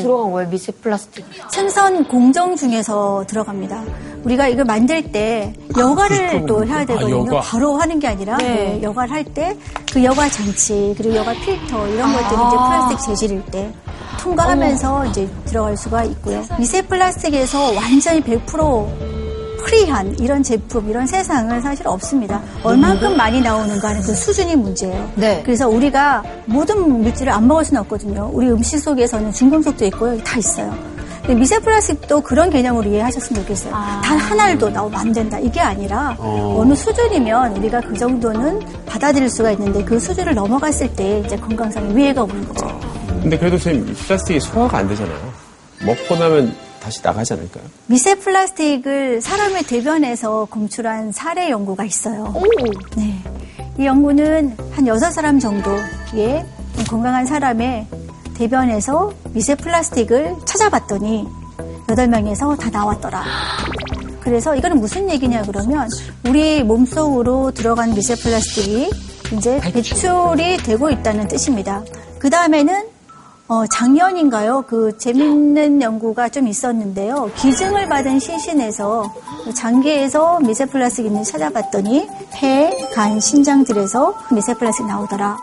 들어간 거예요? 미세 플라스틱. 생산 공정 중에서 들어갑니다. 우리가 이걸 만들 때 여과를 또 해야 되거든요. 여과. 바로 하는 게 아니라 네, 여과를 할 때 그 여과 장치 그리고 여과 필터 이런 것들이 이제 플라스틱 재질일 때 통과하면서 이제 들어갈 수가 있고요. 미세 플라스틱에서 완전히 100% free한 이런 제품, 이런 세상은 사실 없습니다. 얼만큼 많이 나오는가 하는 그 수준이 문제예요. 네. 그래서 우리가 모든 물질을 안 먹을 수는 없거든요. 우리 음식 속에서는 중금속도 있고요. 다 있어요. 미세 플라스틱도 그런 개념으로 이해하셨으면 좋겠어요. 단 하나도 나오면 안 된다. 이게 아니라 어. 느 수준이면 우리가 그 정도는 받아들일 수가 있는데 그 수준을 넘어갔을 때 이제 건강상의 위해가 오는 거죠. 근데 그래도 선생님, 플라스틱이 소화가 안 되잖아요. 먹고 나면 다시 나가지 않을까요? 미세 플라스틱을 사람의 대변에서 검출한 사례 연구가 있어요. 네. 이 연구는 한 여섯 사람 정도의 좀 건강한 사람의 대변에서 미세 플라스틱을 찾아봤더니 여덟 명에서 다 나왔더라. 그래서 이거는 무슨 얘기냐 그러면 우리 몸속으로 들어간 미세 플라스틱이 이제 배출이 되고 있다는 뜻입니다. 그 다음에는 어, 작년인가요? 그 재밌는 연구가 좀 있었는데요. 기증을 받은 시신에서 장기에서 미세플라스틱 있는지 찾아봤더니 폐, 간, 신장들에서 미세플라스틱 나오더라.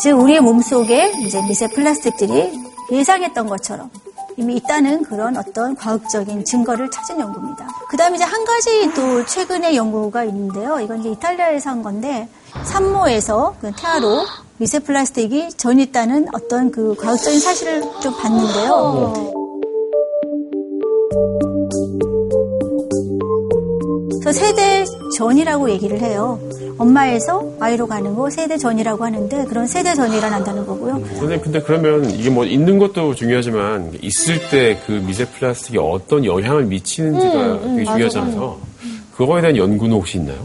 즉 우리의 몸속에 이제 미세플라스틱들이 예상했던 것처럼 이미 있다는 그런 어떤 과학적인 증거를 찾은 연구입니다. 그 다음에 이제 한 가지 또 최근의 연구가 있는데요. 이건 이제 이탈리아에서 한 건데 산모에서 그 태아로 미세 플라스틱이 전 있다는 어떤 그 과학적인 사실을 좀 봤는데요. 저 세대 전이라고 얘기를 해요. 엄마에서 아이로 가는 거 세대 전이라고 하는데 그런 세대 전이 일어난다는 거고요. 선생님, 근데 그러면 이게 뭐 있는 것도 중요하지만 있을 때 그 미세 플라스틱이 어떤 영향을 미치는지가 되게 중요하잖아요. 그거에 대한 연구는 혹시 있나요?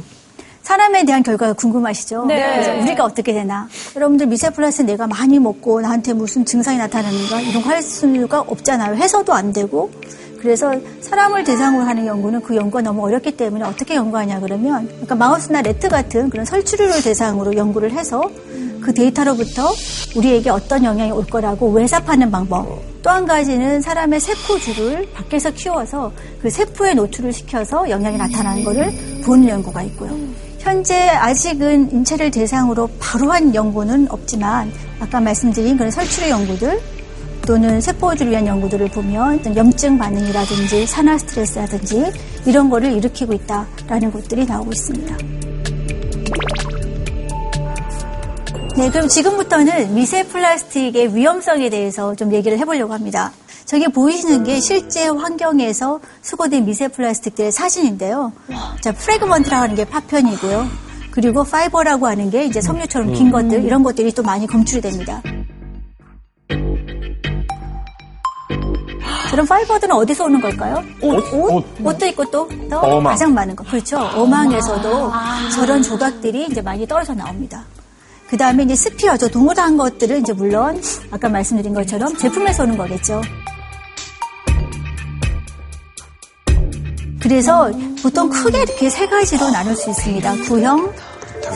사람에 대한 결과가 궁금하시죠? 그래서 우리가 어떻게 되나? 여러분들 미세 플라스틱 내가 많이 먹고 나한테 무슨 증상이 나타나는가? 이런 거 할 수가 없잖아요. 해서도 안 되고. 그래서 사람을 대상으로 하는 연구는 그 연구가 너무 어렵기 때문에 어떻게 연구하냐 그러면 그러니까 mouse나 rat 같은 그런 설치류를 대상으로 연구를 해서 그 데이터로부터 우리에게 어떤 영향이 올 거라고 외삽하는 방법. 또 한 가지는 사람의 세포주를 밖에서 키워서 그 세포에 노출을 시켜서 영향이 나타나는 것을 보는 연구가 있고요. 현재 아직은 인체를 대상으로 바로 한 연구는 없지만 아까 말씀드린 그런 설치류 연구들 또는 세포주를 위한 연구들을 보면 염증 반응이라든지 산화 스트레스라든지 이런 거를 일으키고 있다라는 것들이 나오고 있습니다. 네, 그럼 지금부터는 미세 플라스틱의 위험성에 대해서 좀 얘기를 해보려고 합니다. 저기 보이시는 게 실제 환경에서 수거된 미세 플라스틱들의 사진인데요. 자, fragment라고 하는 게 파편이고요. 그리고 fiber라고 하는 게 이제 섬유처럼 긴 것들, 이런 것들이 또 많이 검출이 됩니다. 그럼 fiber들은 어디서 오는 걸까요? 옷, 옷, 옷 도 있고 또, 또 어망. 가장 많은 거. 그렇죠. 어망에서도 저런 조각들이 이제 많이 떨어져 나옵니다. 그 다음에 이제 sphere, 저 동그란 것들은 이제 물론 아까 말씀드린 것처럼 제품에서 오는 거겠죠. 그래서 보통 크게 이렇게 세 가지로 나눌 수 있습니다. 구형,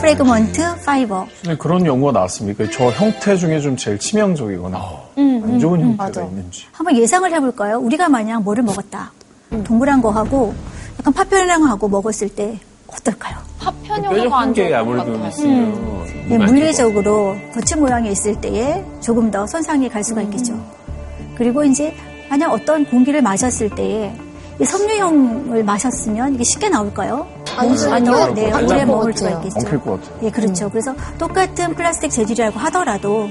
fragment, fiber. 근데 그런 연구가 나왔습니까? 저 형태 중에 좀 제일 치명적이거나 안 좋은 형태가 있는지. 한번 예상을 해볼까요? 우리가 만약 뭐를 먹었다. 동그란 거 하고 약간 파편이랑 하고 먹었을 때 어떨까요? 뾰족한 게 아무래도 있으면 네, 물리적으로 거친 모양이 있을 때에 조금 더 손상이 갈 수가 있겠죠. 그리고 이제 만약 어떤 공기를 마셨을 때에 이 섬유형을 마셨으면 이게 쉽게 나올까요? 아니요. 네, 오래 머물 수가 있겠죠. 엉킬 것 같아요. 예, 그렇죠. 그래서 똑같은 플라스틱 재질이라고 하더라도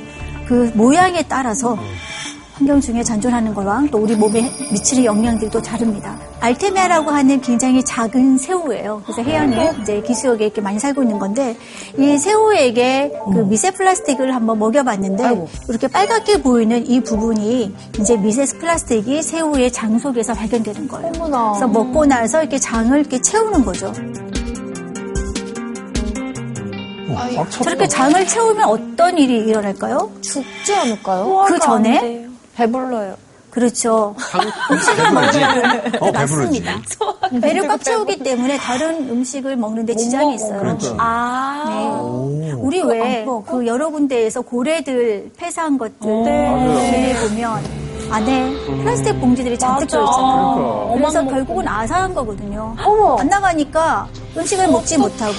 그 모양에 따라서 환경 중에 잔존하는 거랑 또 우리 몸에 미치는 영향들도 다릅니다. 알테미아라고 하는 굉장히 작은 새우예요. 그래서 해안에 이제 기수역에 이렇게 많이 살고 있는 건데 이 새우에게 그 미세 플라스틱을 한번 먹여봤는데 이렇게 빨갛게 보이는 이 부분이 이제 미세 플라스틱이 새우의 장 속에서 발견되는 거예요. 그래서 먹고 나서 이렇게 장을 이렇게 채우는 거죠. 저렇게 장을 채우면 어떤 일이 일어날까요? 죽지 않을까요? 그 전에 배불러요. 그렇죠. <laughs> 배부르지? 어, 배부르지. 맞습니다. 배를 꽉 채우기 때문에 다른 음식을 먹는데 지장이 있어요. 그러니까. 네. 우리 왜그 여러 군데에서 고래들 폐사한 것들 네. 보면 안에 플라스틱 봉지들이 잔뜩 들어있잖아요. 그러니까. 그래서 결국은 아사한 거거든요. 안 나가니까 음식을 먹지 못하고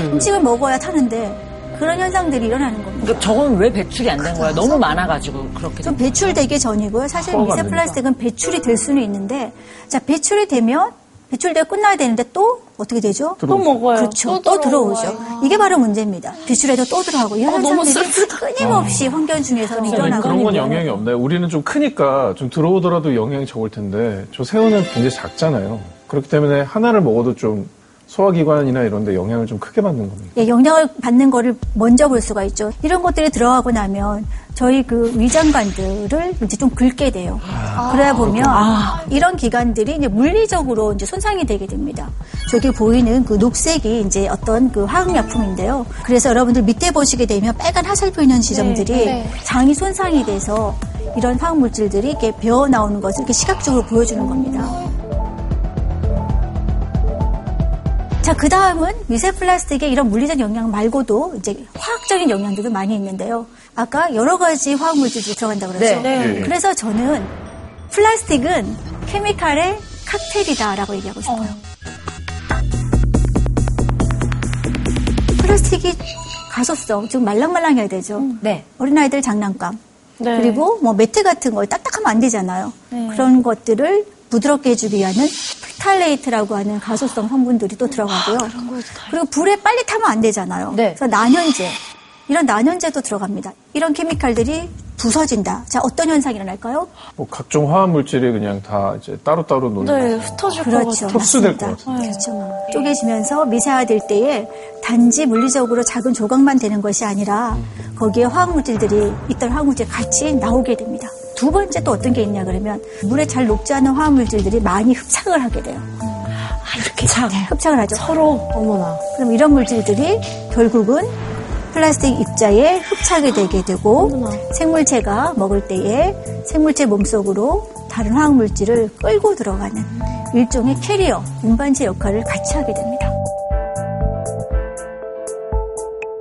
음식을 먹어야 타는데 그런 현상들이 일어나는 겁니다. 그러니까 저건 왜 배출이 안 된 거야? 너무 많아가지고 그렇게. 좀 배출되기 전이고요. 사실 미세 안 플라스틱은 배출이 될 수는 있는데, 자 배출이 되면 배출되고 끝나야 되는데 또 어떻게 되죠? 또 먹어요. 그렇죠. 또, 들어오죠. 이게 바로 문제입니다. 배출해도 또 들어가고 이런 현상들이 끊임없이 환경 중에서는 선생님, 일어나고 그런 건 영향이 없나요? 우리는 좀 크니까 좀 들어오더라도 영향이 적을 텐데 저 새우는 굉장히 작잖아요. 그렇기 때문에 하나를 먹어도 좀 소화기관이나 이런 데 영향을 좀 크게 받는 겁니다. 예, 영향을 받는 거를 먼저 볼 수가 있죠. 이런 것들이 들어가고 나면 저희 그 위장관들을 이제 좀 긁게 돼요. 그러다 보면 이런 기관들이 이제 물리적으로 이제 손상이 되게 됩니다. 저기 보이는 그 녹색이 이제 어떤 그 화학약품인데요. 그래서 여러분들 밑에 보시게 되면 빨간 화살표 있는 지점들이 장이 손상이 돼서 이런 화학물질들이 이렇게 배어 나오는 것을 이렇게 시각적으로 보여주는 겁니다. 자, 그 다음은 미세 플라스틱의 이런 물리적 영향 말고도 이제 화학적인 영향들도 많이 있는데요. 아까 여러 가지 화학 물질이 들어간다고 그랬죠. 네. 그래서 저는 플라스틱은 케미칼의 칵테일이다라고 얘기하고 싶어요. 플라스틱이 가소성, 좀 말랑말랑해야 되죠. 네. 어린아이들 장난감. 그리고 뭐 매트 같은 거 딱딱하면 안 되잖아요. 그런 것들을 부드럽게 해주기 위하 는 프탈레이트라고 하는 가소성 성분들이 또 들어가고요. 그리고 불에 빨리 타면 안 되잖아요. 네. 그래서 난연제 이런 난연제도 들어갑니다. 이런 케미칼들이 부서진다. 자 어떤 현상이 일어날까요? 뭐 각종 화학 물질이 그냥 다 이제 따로따로 놀고 네, 흩어질 것 그렇죠. 같아요. 흡수될 것. 같아요. 그렇죠. 쪼개지면서 미세화될 때에 단지 물리적으로 작은 조각만 되는 것이 아니라 거기에 화학 물질들이 있던 화학 물질이 같이 나오게 됩니다. 두 번째 또 어떤 게 있냐 그러면 물에 잘 녹지 않은 화학물질들이 많이 흡착을 하게 돼요. 아, 이렇게 참. 흡착을 하죠. 서로. 어머나. 그럼 이런 물질들이 결국은 플라스틱 입자에 흡착이 되게 되고 생물체가 먹을 때에 생물체 몸속으로 다른 화학 물질을 끌고 들어가는 일종의 캐리어, 운반체 역할을 같이 하게 됩니다.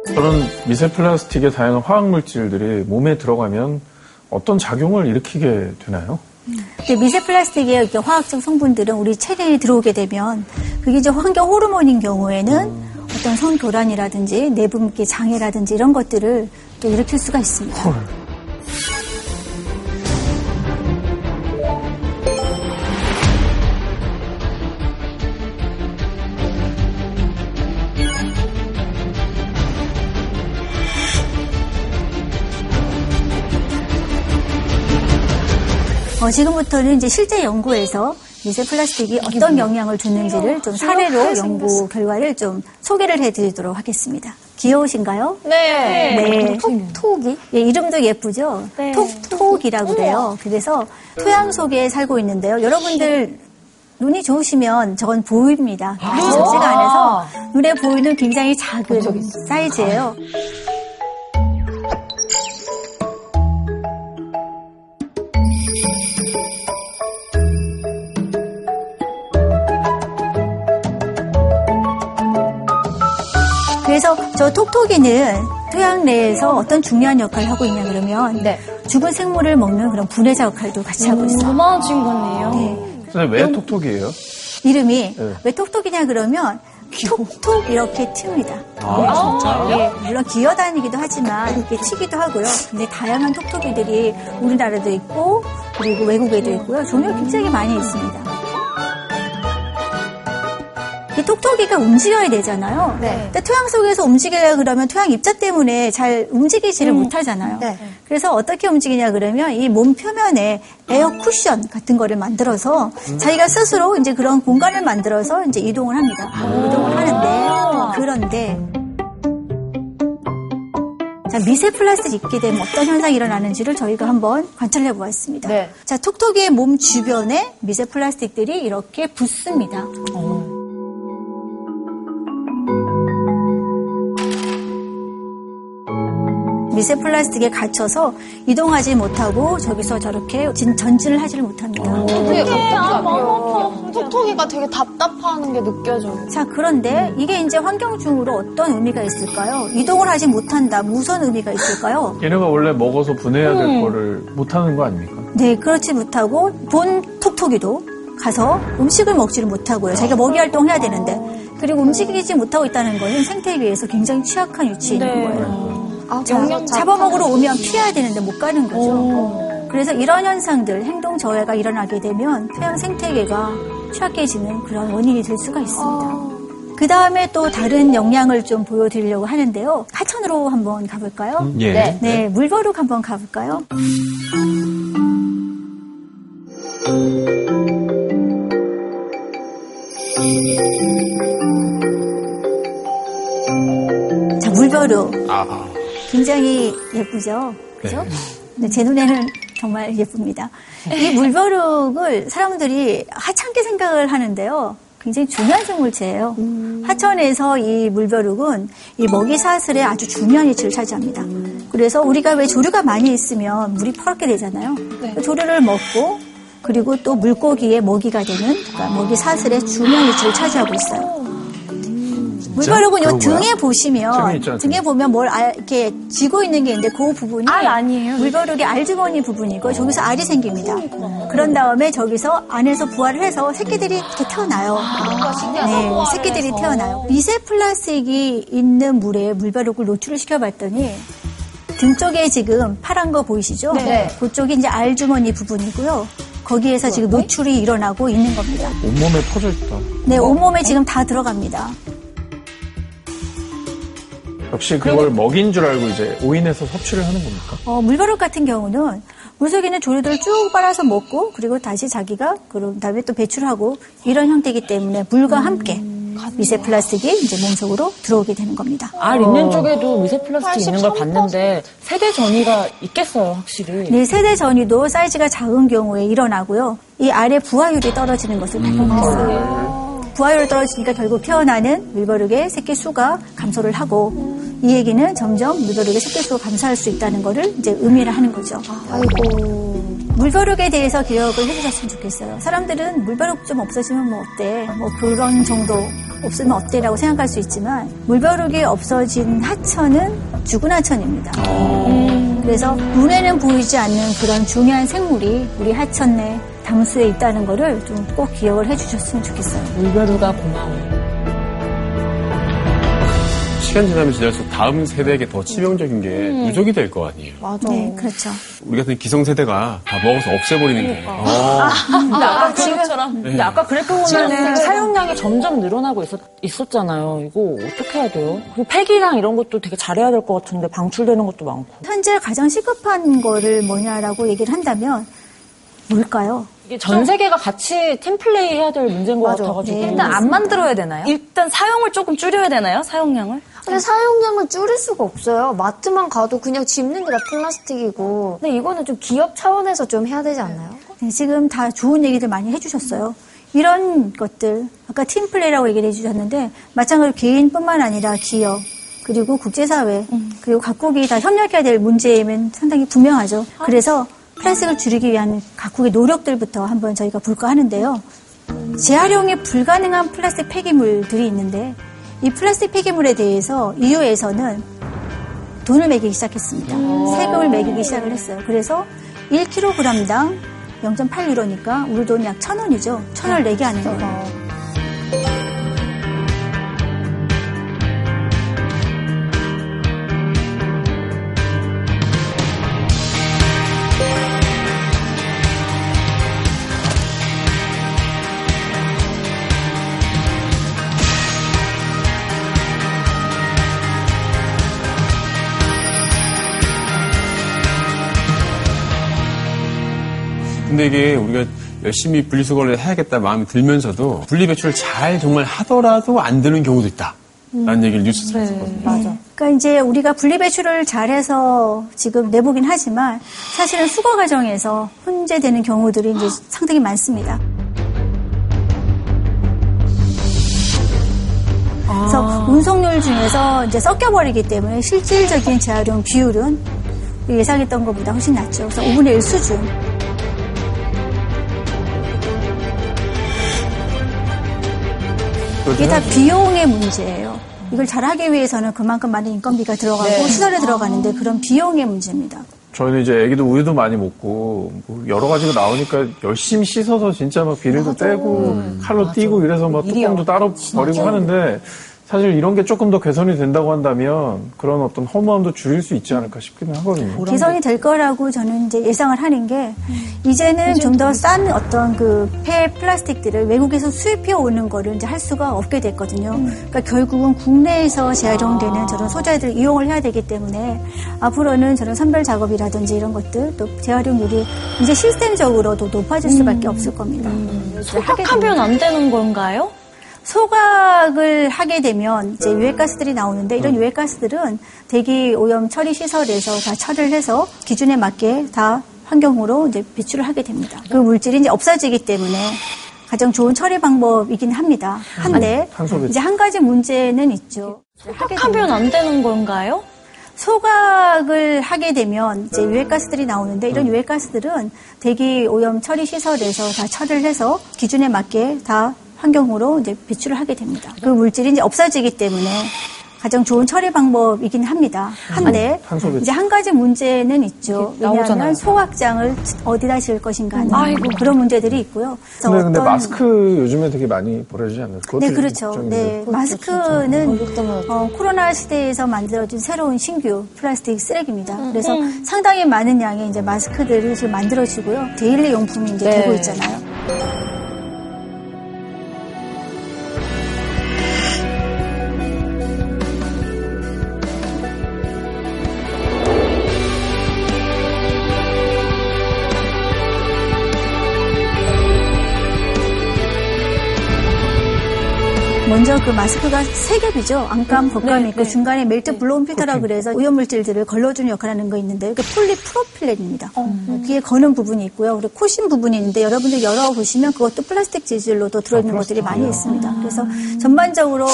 그런 미세 플라스틱의 다양한 화학 물질들이 몸에 들어가면 어떤 작용을 일으키게 되나요? 미세 플라스틱의 이렇게 화학적 성분들은 우리 체내에 들어오게 되면 그게 이제 환경 호르몬인 경우에는 어떤 성교란이라든지 내분기 장애라든지 이런 것들을 또 일으킬 수가 있습니다. 어, 지금부터는 이제 실제 연구에서 미세 플라스틱이 어떤 영향을 주는지를 좀 사례로 연구 결과를 좀 소개를 해드리도록 하겠습니다. 귀여우신가요? 네. 네. 톡톡이? 예, 이름도 예쁘죠? 톡톡이라고 그래요. 그래서 토양 속에 살고 있는데요. 여러분들 눈이 좋으시면 저건 보입니다. 아주 적지가 않아서 눈에 보이는 굉장히 작은 사이즈예요. 그래서 저 톡톡이는 토양 내에서 어떤 중요한 역할을 하고 있냐 그러면 네. 죽은 생물을 먹는 그런 분해자 역할도 같이 하고 있어요. 고마워진 거네요. 네. 선생님 왜 톡톡이에요? 이름이 네. 왜 톡톡이냐 그러면 톡톡 이렇게 틉니다. 아, 진짜? 예, 물론 기어다니기도 하지만 이렇게 치기도 하고요. 근데 다양한 톡톡이들이 우리나라도 있고 그리고 외국에도 있고요. 종류가 굉장히 많이 있습니다. 이 톡톡이가 움직여야 되잖아요. 네. 근데 토양 속에서 움직여야 그러면 토양 입자 때문에 잘 움직이지를 못하잖아요. 네. 그래서 어떻게 움직이냐 그러면 이 몸 표면에 에어 쿠션 같은 거를 만들어서 자기가 스스로 이제 그런 공간을 만들어서 이제 이동을 합니다. 이동을 하는데 그런데 자, 미세 플라스틱이 있게 되면 어떤 현상이 일어나는지를 저희가 한번 관찰해 보았습니다. 네. 자, 톡톡이의 몸 주변에 미세 플라스틱들이 이렇게 붙습니다. 미세 플라스틱에 갇혀서 이동하지 못하고 저기서 저렇게 진- 전진을 하지를 못합니다. 되게 답답해요. 톡톡이가 되게 답답하는 게 느껴져요. 자, 그런데 이게 이제 환경 중으로 어떤 의미가 있을까요? 이동을 하지 못한다. 무슨 의미가 있을까요? 얘네가 원래 먹어서 분해해야 될 거를 못하는 거 아닙니까? 네, 그렇지 못하고 본 톡톡이도 가서 음식을 먹지를 못하고요. 자기가 먹이 활동해야 되는데 그리고 움직이지 못하고 있다는 것은 생태에 비해서 굉장히 취약한 위치에 있는 거예요. 아, 자, 잡아먹으러 오면 피해야 되는데 못 가는 거죠. 그래서 이런 현상들, 행동 저해가 일어나게 되면 토양 생태계가 취약해지는 그런 원인이 될 수가 있습니다. 그 다음에 또 다른 영향을 좀 보여드리려고 하는데요. 하천으로 한번 가볼까요? 예. 네, 물버룩 한번 가볼까요? 자, 물버룩. 아, 굉장히 예쁘죠? 그죠? 네, 제 눈에는 정말 예쁩니다. 이 물버룩을 사람들이 하찮게 생각을 하는데요. 굉장히 중요한 생물체예요. 하천에서 이 물벼룩은 이 먹이 사슬에 아주 중요한 위치를 차지합니다. 그래서 우리가 왜 조류가 많이 있으면 물이 퍼렇게 되잖아요. 그 조류를 먹고 그리고 또 물고기의 먹이가 되는 그러니까 먹이 사슬에 중요한 위치를 차지하고 있어요. 물벼룩은 요? 등에 보시면 재미있잖아, 등에 보면 뭘 알- 이렇게 쥐고 있는 게 있는데 그 부분이 알 아니에요? 물벼룩의 알주머니 부분이고 저기서 알이 생깁니다. 그런 다음에 저기서 안에서 부화를 해서 새끼들이 이렇게 태어나요. 네, 새끼들이 태어나요. 미세 플라스틱이 있는 물에 물벼룩을 노출을 시켜봤더니 등 쪽에 지금 파란 거 보이시죠? 네. 그쪽이 이제 알주머니 부분이고요. 거기에서 지금 노출이 일어나고 있는 겁니다. 온몸에 퍼져 있다. 네, 온몸에 지금 다 들어갑니다. 역시 그걸 먹인 줄 알고 이제 오인해서 섭취를 하는 겁니까? 어, 물벼룩 같은 경우는 물속에 있는 조류들을 쭉 빨아서 먹고 그리고 다시 자기가 그런 다음에 또 배출하고 이런 형태이기 때문에 물과 함께 미세 플라스틱이 이제 몸속으로 들어오게 되는 겁니다. 알 있는 쪽에도 미세 플라스틱 있는 걸 봤는데 세대 전이가 있겠어요, 확실히. 네, 세대 전이도 사이즈가 작은 경우에 일어나고요. 이 알의 부화율이 떨어지는 것을 발견했어요. 부화율이 떨어지니까 결국 태어나는 물벼룩의 새끼 수가 감소를 하고 이 얘기는 점점 물벼룩의 새끼 수가 감소할 수 있다는 것을 이제 의미를 하는 거죠. 물벼룩에 대해서 기억을 해주셨으면 좋겠어요. 사람들은 물벼룩 좀 없어지면 뭐 어때? 뭐 그런 정도 없으면 어때라고 생각할 수 있지만 물벼룩이 없어진 하천은 죽은 하천입니다. 그래서 눈에는 보이지 않는 그런 중요한 생물이 우리 하천 내 담수에 있다는 거를 좀 꼭 기억을 해주셨으면 좋겠어요. 물벼루가 고마워. 시간 지나면 지날수록 다음 세대에게 더 치명적인 게 누적이 될 거 아니에요. 맞아. 네, 그렇죠. 우리 같은 기성세대가 다 먹어서 없애버리는 게. 어, 근데 아까 지금처럼. 근데 아까 그랬고 보면은 사용량이 점점 늘어나고 있었, 잖아요 이거 어떻게 해야 돼요? 그리고 폐기랑 이런 것도 되게 잘해야 될 것 같은데 방출되는 것도 많고. 현재 가장 시급한 거를 뭐냐라고 얘기를 한다면 뭘까요? 이게 전 세계가 같이 팀플레이 해야 될 문제인 것 같아가지고. 네. 일단 안 만들어야 되나요? 일단 사용을 조금 줄여야 되나요? 사용량을? 근데 사용량을 줄일 수가 없어요. 마트만 가도 그냥 집는 게 다 플라스틱이고. 근데 이거는 좀 기업 차원에서 좀 해야 되지 않나요? 네, 지금 다 좋은 얘기들 많이 해주셨어요. 이런 것들, 아까 팀플레이라고 얘기를 해주셨는데, 마찬가지로 개인뿐만 아니라 기업, 그리고 국제사회, 그리고 각국이 다 협력해야 될 문제임은 상당히 분명하죠. 그래서 플라스틱을 줄이기 위한 각국의 노력들부터 한번 저희가 볼까 하는데요. 재활용이 불가능한 플라스틱 폐기물들이 있는데, 이 플라스틱 폐기물에 대해서 EU에서는 돈을 매기기 시작했습니다. 세금을 매기기 시작을 했어요. 그래서 1kg당 0.8유로니까 우리 돈 약 1,000원이죠. 1,000원을 내게 하는 거예요. 근데 이게 우리가 열심히 분리수거를 해야겠다 마음이 들면서도 분리배출을 잘 정말 하더라도 안 되는 경우도 있다. 라는 얘기를 뉴스에서 봤거든요. 맞아. 그러니까 이제 우리가 분리배출을 잘해서 지금 내보긴 하지만 사실은 수거 과정에서 혼재되는 경우들이 이제 상당히 많습니다. 그래서 운송률 중에서 이제 섞여버리기 때문에 실질적인 재활용 비율은 예상했던 것보다 훨씬 낮죠. 그래서 5분의 1 수준. 이게 다 비용의 문제예요. 이걸 잘하기 위해서는 그만큼 많은 인건비가 들어가고 시설에 들어가는데 그런 비용의 문제입니다. 저희는 이제 애기도 우유도 많이 먹고 뭐 여러 가지가 나오니까 열심히 씻어서 진짜 막 비닐도 떼고 칼로 띄고 이래서 막 뚜껑도 따로 버리고 하는데 사실 이런 게 조금 더 개선이 된다고 한다면 그런 어떤 허무함도 줄일 수 있지 않을까 싶기는 하거든요. 개선이 될 거라고 저는 이제 예상을 하는 게 이제는 좀 더 싼 어떤 그 폐 플라스틱들을 외국에서 수입해 오는 거를 이제 할 수가 없게 됐거든요. 그러니까 결국은 국내에서 재활용되는 저런 소재들을 이용을 해야 되기 때문에 앞으로는 저런 선별 작업이라든지 이런 것들 또 재활용률이 이제 시스템적으로도 높아질 수밖에 없을 겁니다. 소각하면 안 되는 건가요? 소각을 하게 되면 이제 유해가스들이 나오는데 이런 유해가스들은 대기 오염 처리 시설에서 다 처리를 해서 기준에 맞게 다 환경으로 이제 배출을 하게 됩니다. 그 물질이 이제 없어지기 때문에 가장 좋은 처리 방법이긴 합니다. 한데 배출. 이제 한 가지 문제는 있죠. 소각하면 안 되는 건가요? 소각을 하게 되면 이제 유해가스들이 나오는데 이런 유해가스들은 대기 오염 처리 시설에서 다 처리를 해서 기준에 맞게 다 환경으로 이제 배출을 하게 됩니다. 그 물질이 이제 없어지기 때문에 가장 좋은 처리 방법이긴 합니다. 한데 배출. 이제 한 가지 문제는 있죠. 나오잖아요. 왜냐하면 소각장을 어디다 지을 것인가 하는 그런 문제들이 있고요. 근데, 근데 마스크 요즘에 되게 많이 버려지지 않나요? 네, 그렇죠. 네, 마스크는 어, 코로나 시대에서 만들어진 새로운 신규 플라스틱 쓰레기입니다. 그래서 상당히 많은 양의 이제 마스크들이 지금 만들어지고요. daily 용품이 이제 네. 되고 있잖아요. 먼저 그 마스크가 세 겹이죠. 안감, 겉감이 있고 중간에 melt blown 필터라 그래서 오염물질들을 걸러주는 역할을 하는 거 있는데 이게 폴리프로필렌입니다. 귀에 거는 부분이 있고요. 그리고 코심 부분이 있는데 여러분들 열어보시면 그것도 플라스틱 재질로도 들어있는 것들이 많이 있습니다. 그래서 전반적으로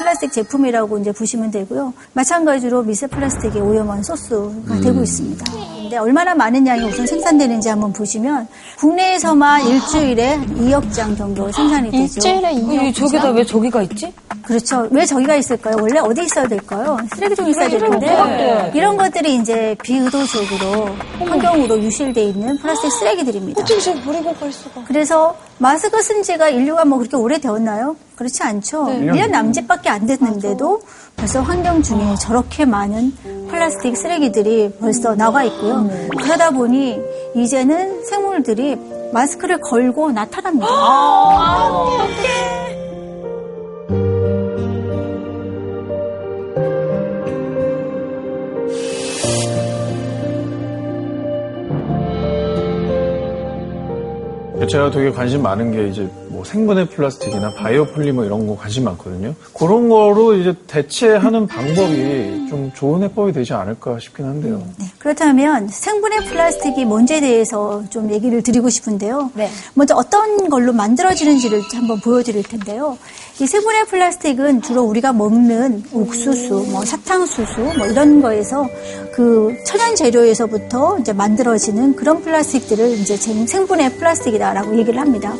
플라스틱 제품이라고 이제 보시면 되고요. 마찬가지로 미세 플라스틱의 오염원 source가 되고 있습니다. 근데 얼마나 많은 양이 우선 생산되는지 한번 보시면 국내에서만 일주일에 2억 장 정도 생산이 되죠. 이 저기다 왜 저기가 있지? 그렇죠. 왜 저기가 있을까요? 원래 어디 있어야 될까요? 쓰레기통에 있어야 되는데 이런 것들이 이제 비의도적으로 환경으로 유실돼 있는 플라스틱 쓰레기들입니다. 어떻게 저 버리고 갈 수가? 그래서 마스크 쓴 지가 인류가 뭐 그렇게 오래 되었나요? 그렇지 않죠. 1년 남짓밖에 안 됐는데도 벌써 환경 중에 저렇게 많은 플라스틱 쓰레기들이 벌써 나와 있고요. 그러다 보니 이제는 생물들이 마스크를 걸고 나타납니다. 제가 되게 관심 많은 게 이제 뭐 생분해 플라스틱이나 바이오 폴리머 이런 거 관심 많거든요. 그런 거로 이제 대체하는 방법이 좀 좋은 해법이 되지 않을까 싶긴 한데요. 네, 그렇다면 생분해 플라스틱이 뭔지에 대해서 좀 얘기를 드리고 싶은데요. 먼저 어떤 걸로 만들어지는지를 한번 보여드릴 텐데요. 이 생분해 플라스틱은 주로 우리가 먹는 옥수수, 뭐 사탕수수, 뭐 이런 거에서 그 천연 재료에서부터 이제 만들어지는 그런 플라스틱들을 이제 생- 생분해 플라스틱이다라고 얘기를 합니다.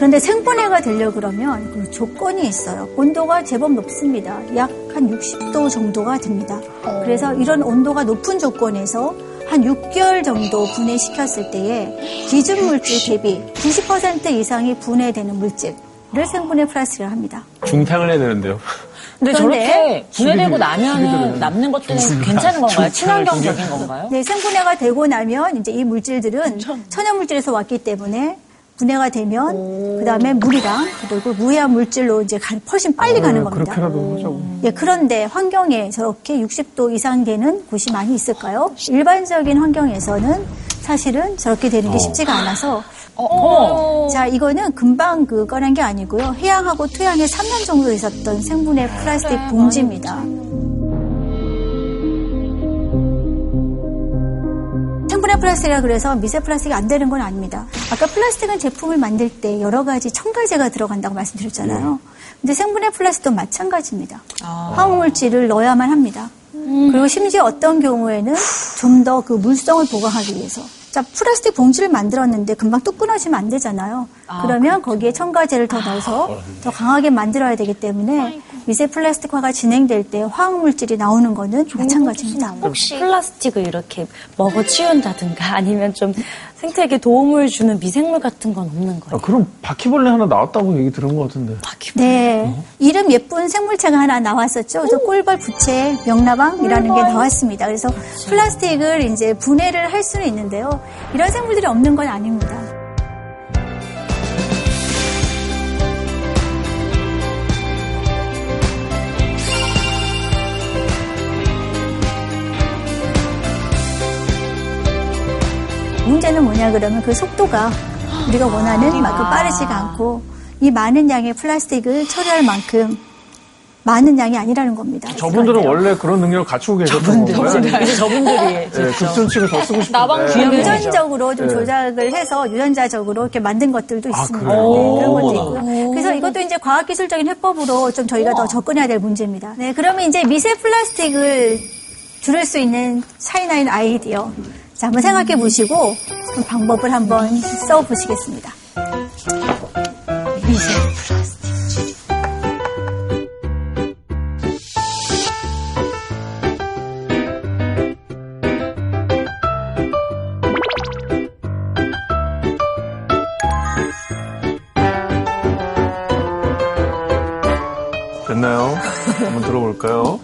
그런데 생분해가 되려 그러면 그 조건이 있어요. 온도가 제법 높습니다. 약 한 60도 정도가 됩니다. 그래서 이런 온도가 높은 조건에서 한 6개월 정도 분해시켰을 때에 기준 물질 대비 90% 이상이 분해되는 물질을 생분해 플라스틱이라고 합니다. 중탕을 해야 되는데요. 근데 그런데 저렇게 분해되고 나면은 남는 것들은 괜찮은 건가요? 친환경적인 건가요? 네, 생분해가 되고 나면 이제 이 물질들은 천연 물질에서 왔기 때문에 분해가 되면 그 다음에 물이랑 그리고 무해한 물질로 이제 가- 훨씬 빨리 가는 겁니다. 그렇게라도. 예, 그런데 환경에 저렇게 60도 이상 되는 곳이 많이 있을까요? 일반적인 환경에서는 사실은 저렇게 되는 게 어. 쉽지가 않아서 어. 자 이거는 금방 그 꺼낸 게 아니고요 해양하고 토양에 3년 정도 있었던 생분해 플라스틱 봉지입니다. 플라스틱이라 그래서 미세 플라스틱이 안 되는 건 아닙니다. 아까 플라스틱은 제품을 만들 때 여러 가지 첨가제가 들어간다고 말씀드렸잖아요. 근데 생분해 플라스틱도 마찬가지입니다. 화학물질을 넣어야만 합니다. 그리고 심지어 어떤 경우에는 좀 더 그 물성을 보강하기 위해서. 자, 플라스틱 봉지를 만들었는데 금방 뚝 끊어지면 안 되잖아요. 그러면 거기에 첨가제를 더 넣어서 더 강하게 만들어야 되기 때문에 미세 플라스틱화가 진행될 때 화학물질이 나오는 거는 마찬가지입니다. 혹시 플라스틱을 이렇게 먹어 치운다든가 아니면 좀 생태에게 도움을 주는 미생물 같은 건 없는 거예요? 아, 그럼 바퀴벌레 하나 나왔다고 얘기 들은 것 같은데. 네. 이름 예쁜 생물체가 하나 나왔었죠. 저 꿀벌 부채 명나방이라는 게 나왔습니다. 그래서 플라스틱을 이제 분해를 할 수는 있는데요. 이런 생물들이 없는 건 아닙니다. 문제는 뭐냐 그러면 그 속도가 우리가 원하는 만큼 빠르지가 않고 이 많은 양의 플라스틱을 처리할 만큼 많은 양이 아니라는 겁니다. 저분들은 원래 그런 능력을 갖추고 계셨던? 이제 저분들이 네, 급전층을 더 쓰고 싶은데. 유전적으로 좀 네. 조작을 해서 유전자적으로 이렇게 만든 것들도 아, 있습니다. 네, 그런 것도 있고요. 그래서 이것도 이제 과학기술적인 해법으로 좀 저희가 더 접근해야 될 문제입니다. 네, 그러면 이제 미세 플라스틱을 줄일 수 있는 차이나인 아이디어. 자, 한번 생각해 보시고 그 방법을 한번 써 보시겠습니다. 미세 플라스틱. 됐나요? 한번 들어볼까요?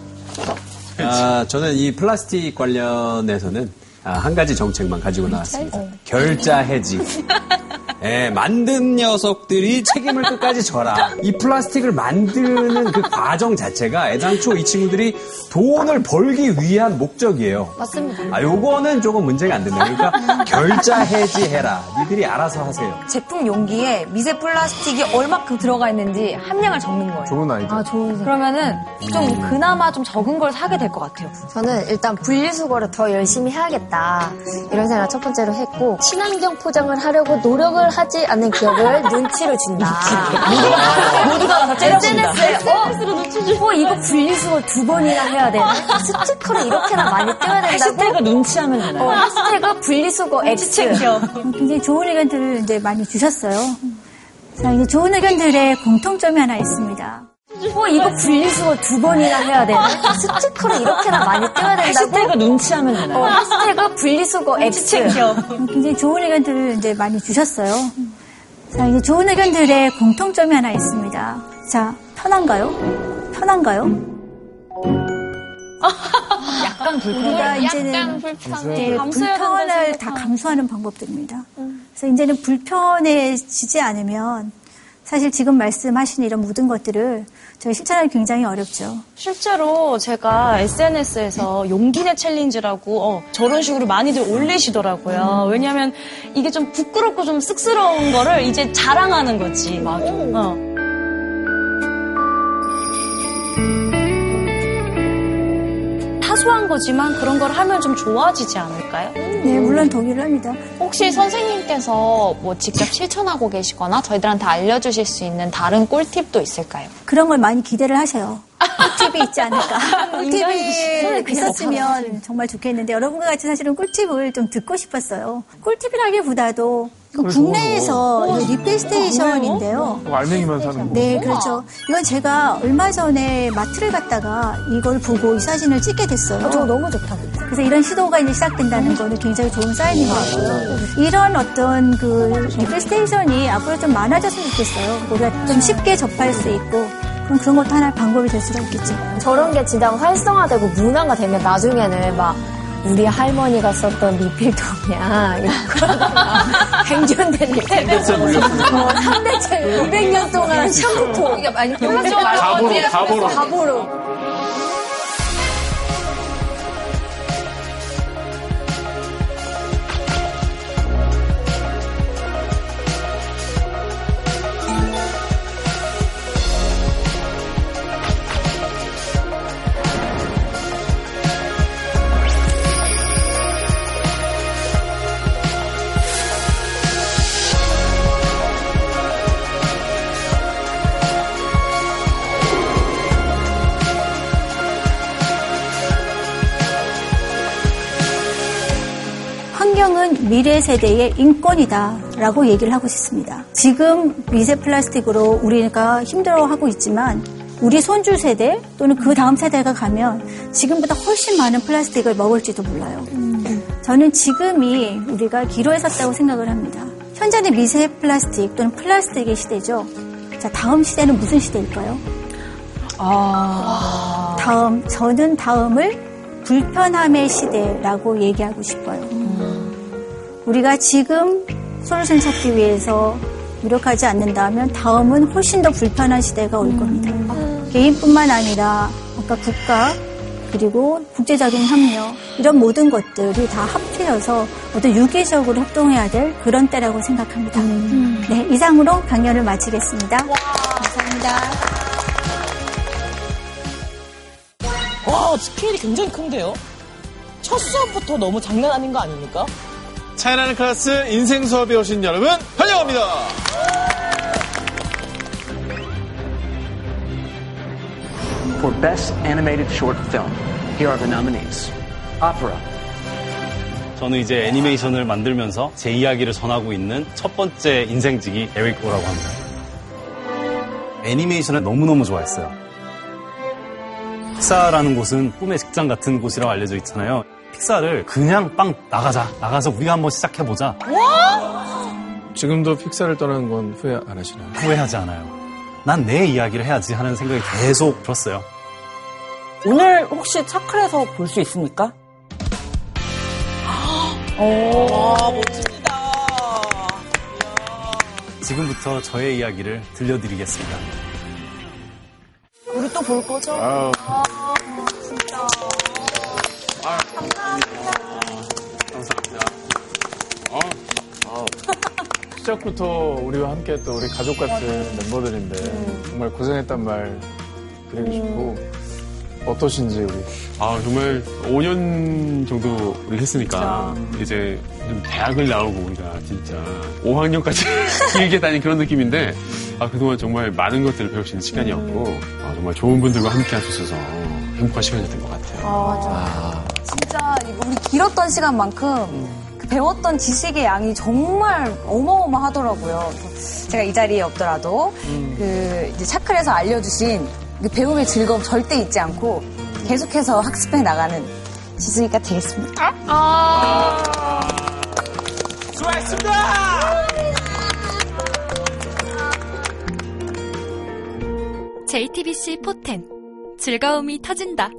아, 저는 이 플라스틱 관련해서는 아, 한 가지 정책만 가지고 나왔습니다. 결자 해지. <laughs> 예, 만든 녀석들이 책임을 끝까지 져라. 이 플라스틱을 만드는 그 과정 자체가 애당초 이 친구들이 돈을 벌기 위한 목적이에요. 맞습니다. 아, 요거는 조금 문제가 안 된다. 그러니까 결자 해지해라. 니들이 알아서 하세요. 제품 용기에 미세 플라스틱이 얼마큼 들어가 있는지 함량을 적는 거예요. 좋은 아이디어. 아, 좋은 생각. 그러면은 좀 그나마 좀 적은 걸 사게 될 것 같아요. 저는 일단 분리수거를 더 열심히 해야겠다. 이런 생각을 첫 번째로 했고, 친환경 포장을 하려고 노력을 하지 않는 기업을 <laughs> 눈치를 준다. 모두가 다 째려본다. SNS에, 어? 어, 이거 분리수거 두 번이나 해야 되나? <laughs> 스티커를 이렇게나 많이 떼야 된다고? 해시태그 눈치하면 되나요? 어, 해시태그 분리수거 X. 굉장히 좋은 의견들을 이제 많이 주셨어요. 자, 이제 좋은 의견들의 공통점이 하나 있습니다. 어, 이거 분리수거 두 번이나 해야 되나? 스티커를 이렇게나 많이 떼야 된다고? 해시태그 눈치하면 되나요? 어, 해시태그 분리수거 X. 굉장히 좋은 의견들을 이제 많이 주셨어요. 자, 이제 좋은 의견들의 공통점이 하나 있습니다. 자, 편한가요? 편한가요? 약간 불편. 우리가 이제는 약간 불편해. 네, 불편을 다. 감수하는 방법들입니다. 그래서 이제는 불편해지지 않으면 사실 지금 말씀하신 이런 모든 것들을 저희 실천하기 굉장히 어렵죠. 실제로 제가 SNS에서 용기내 챌린지라고 어, 저런 식으로 많이들 올리시더라고요. 왜냐하면 이게 좀 부끄럽고 좀 쑥스러운 거를 이제 자랑하는 거지. 맞아. 어. 사소한 거지만 그런 걸 하면 좀 좋아지지 않을까요? 네, 물론 동의를 합니다. 혹시 선생님께서 뭐 직접 실천하고 계시거나 저희들한테 알려주실 수 있는 다른 꿀팁도 있을까요? 그런 걸 많이 기대를 하세요. 꿀팁이 있지 않을까. <laughs> 꿀팁이 있었으면 정말 좋겠는데 여러분과 같이 사실은 꿀팁을 좀 듣고 싶었어요. 꿀팁이라기보다도 그 국내에서 리필 스테이션인데요. 알맹이만 사는 거. 네, 그렇죠. 이건 제가 얼마 전에 마트를 갔다가 이걸 보고 이 사진을 찍게 됐어요. 저거 너무 좋다. 그래서 이런 시도가 이제 시작된다는 거는 굉장히 좋은 사인인 것 같고요. 이런 어떤 그 리필 station이 앞으로 좀 많아졌으면 좋겠어요. 우리가 좀 쉽게 접할 수 있고 그럼 그런 것도 하나의 방법이 될 수가 있겠죠. 저런 게 진짜 활성화되고 문화가 되면 나중에는 막 우리 할머니가 썼던 리필통이야. 행전된 리필통. 뭐 3대째 200년 동안 샴푸통. 이게 많이 가보로, 가보로. 가보로. 미래 세대의 인권이다라고 얘기를 하고 싶습니다. 지금 미세 플라스틱으로 우리가 힘들어하고 있지만 우리 손주 세대 또는 그 다음 세대가 가면 지금보다 훨씬 많은 플라스틱을 먹을지도 몰라요. 저는 지금이 우리가 기로에 섰다고 생각을 합니다. 현재는 미세 플라스틱 또는 플라스틱의 시대죠. 자, 다음 시대는 무슨 시대일까요? 아... 다음, 저는 다음을 불편함의 시대라고 얘기하고 싶어요. 우리가 지금 솔루션 찾기 위해서 노력하지 않는다면 다음은 훨씬 더 불편한 시대가 올 겁니다. 개인뿐만 아니라 아까 국가 그리고 국제적인 협력 이런 모든 것들이 다 합쳐져서 어떤 유기적으로 협동해야 될 그런 때라고 생각합니다. 네, 이상으로 강연을 마치겠습니다. 감사합니다. 와, 스케일이 굉장히 큰데요? 첫 수업부터 너무 장난 아닌 거 아닙니까? 차이나는 클래스 인생 수업에 오신 여러분 환영합니다. For Best Animated Short Film, here are the nominees. Opera, 저는 이제 애니메이션을 만들면서 제 이야기를 전하고 있는 첫 번째 인생직이 에릭 고라고 합니다. 애니메이션을 너무너무 좋아했어요. 픽사라는 곳은 꿈의 직장 같은 곳이라고 알려져 있잖아요. 픽사를 그냥 빵 나가자. 나가서 우리가 한번 시작해보자. 지금도 픽사를 떠나는 건 후회 안 하시나요? 후회하지 않아요. 난 내 이야기를 해야지 하는 생각이 계속 들었어요. 오늘 혹시 차클에서 볼 수 있습니까? <gasps> 와, 멋집니다. 지금부터 저의 이야기를 들려드리겠습니다. 우리 또 볼 거죠? 아우. 시작부터 우리와 함께 했던 우리 가족 같은 멤버들인데 정말 고생했단 말 드리고 싶고 어떠신지 우리? 아 정말 5년 정도 우리 했으니까 이제 좀 대학을 나오고 우리가 진짜 5학년까지 <laughs> 길게 다닌 그런 느낌인데 아 그동안 정말 많은 것들을 배울 수 있는 시간이었고 아, 정말 좋은 분들과 함께 할 수 있어서 행복한 시간이었던 것 같아요. 아, 진짜 이거 우리 길었던 시간만큼 그 배웠던 지식의 양이 정말 어마어마하더라고요. 제가 이 자리에 없더라도 그 이제 차클에서 알려주신 그 배움의 즐거움 절대 잊지 않고 계속해서 학습해 나가는 지수이가 되겠습니다. 수고하셨습니다. JTBC 포텐 즐거움이 터진다.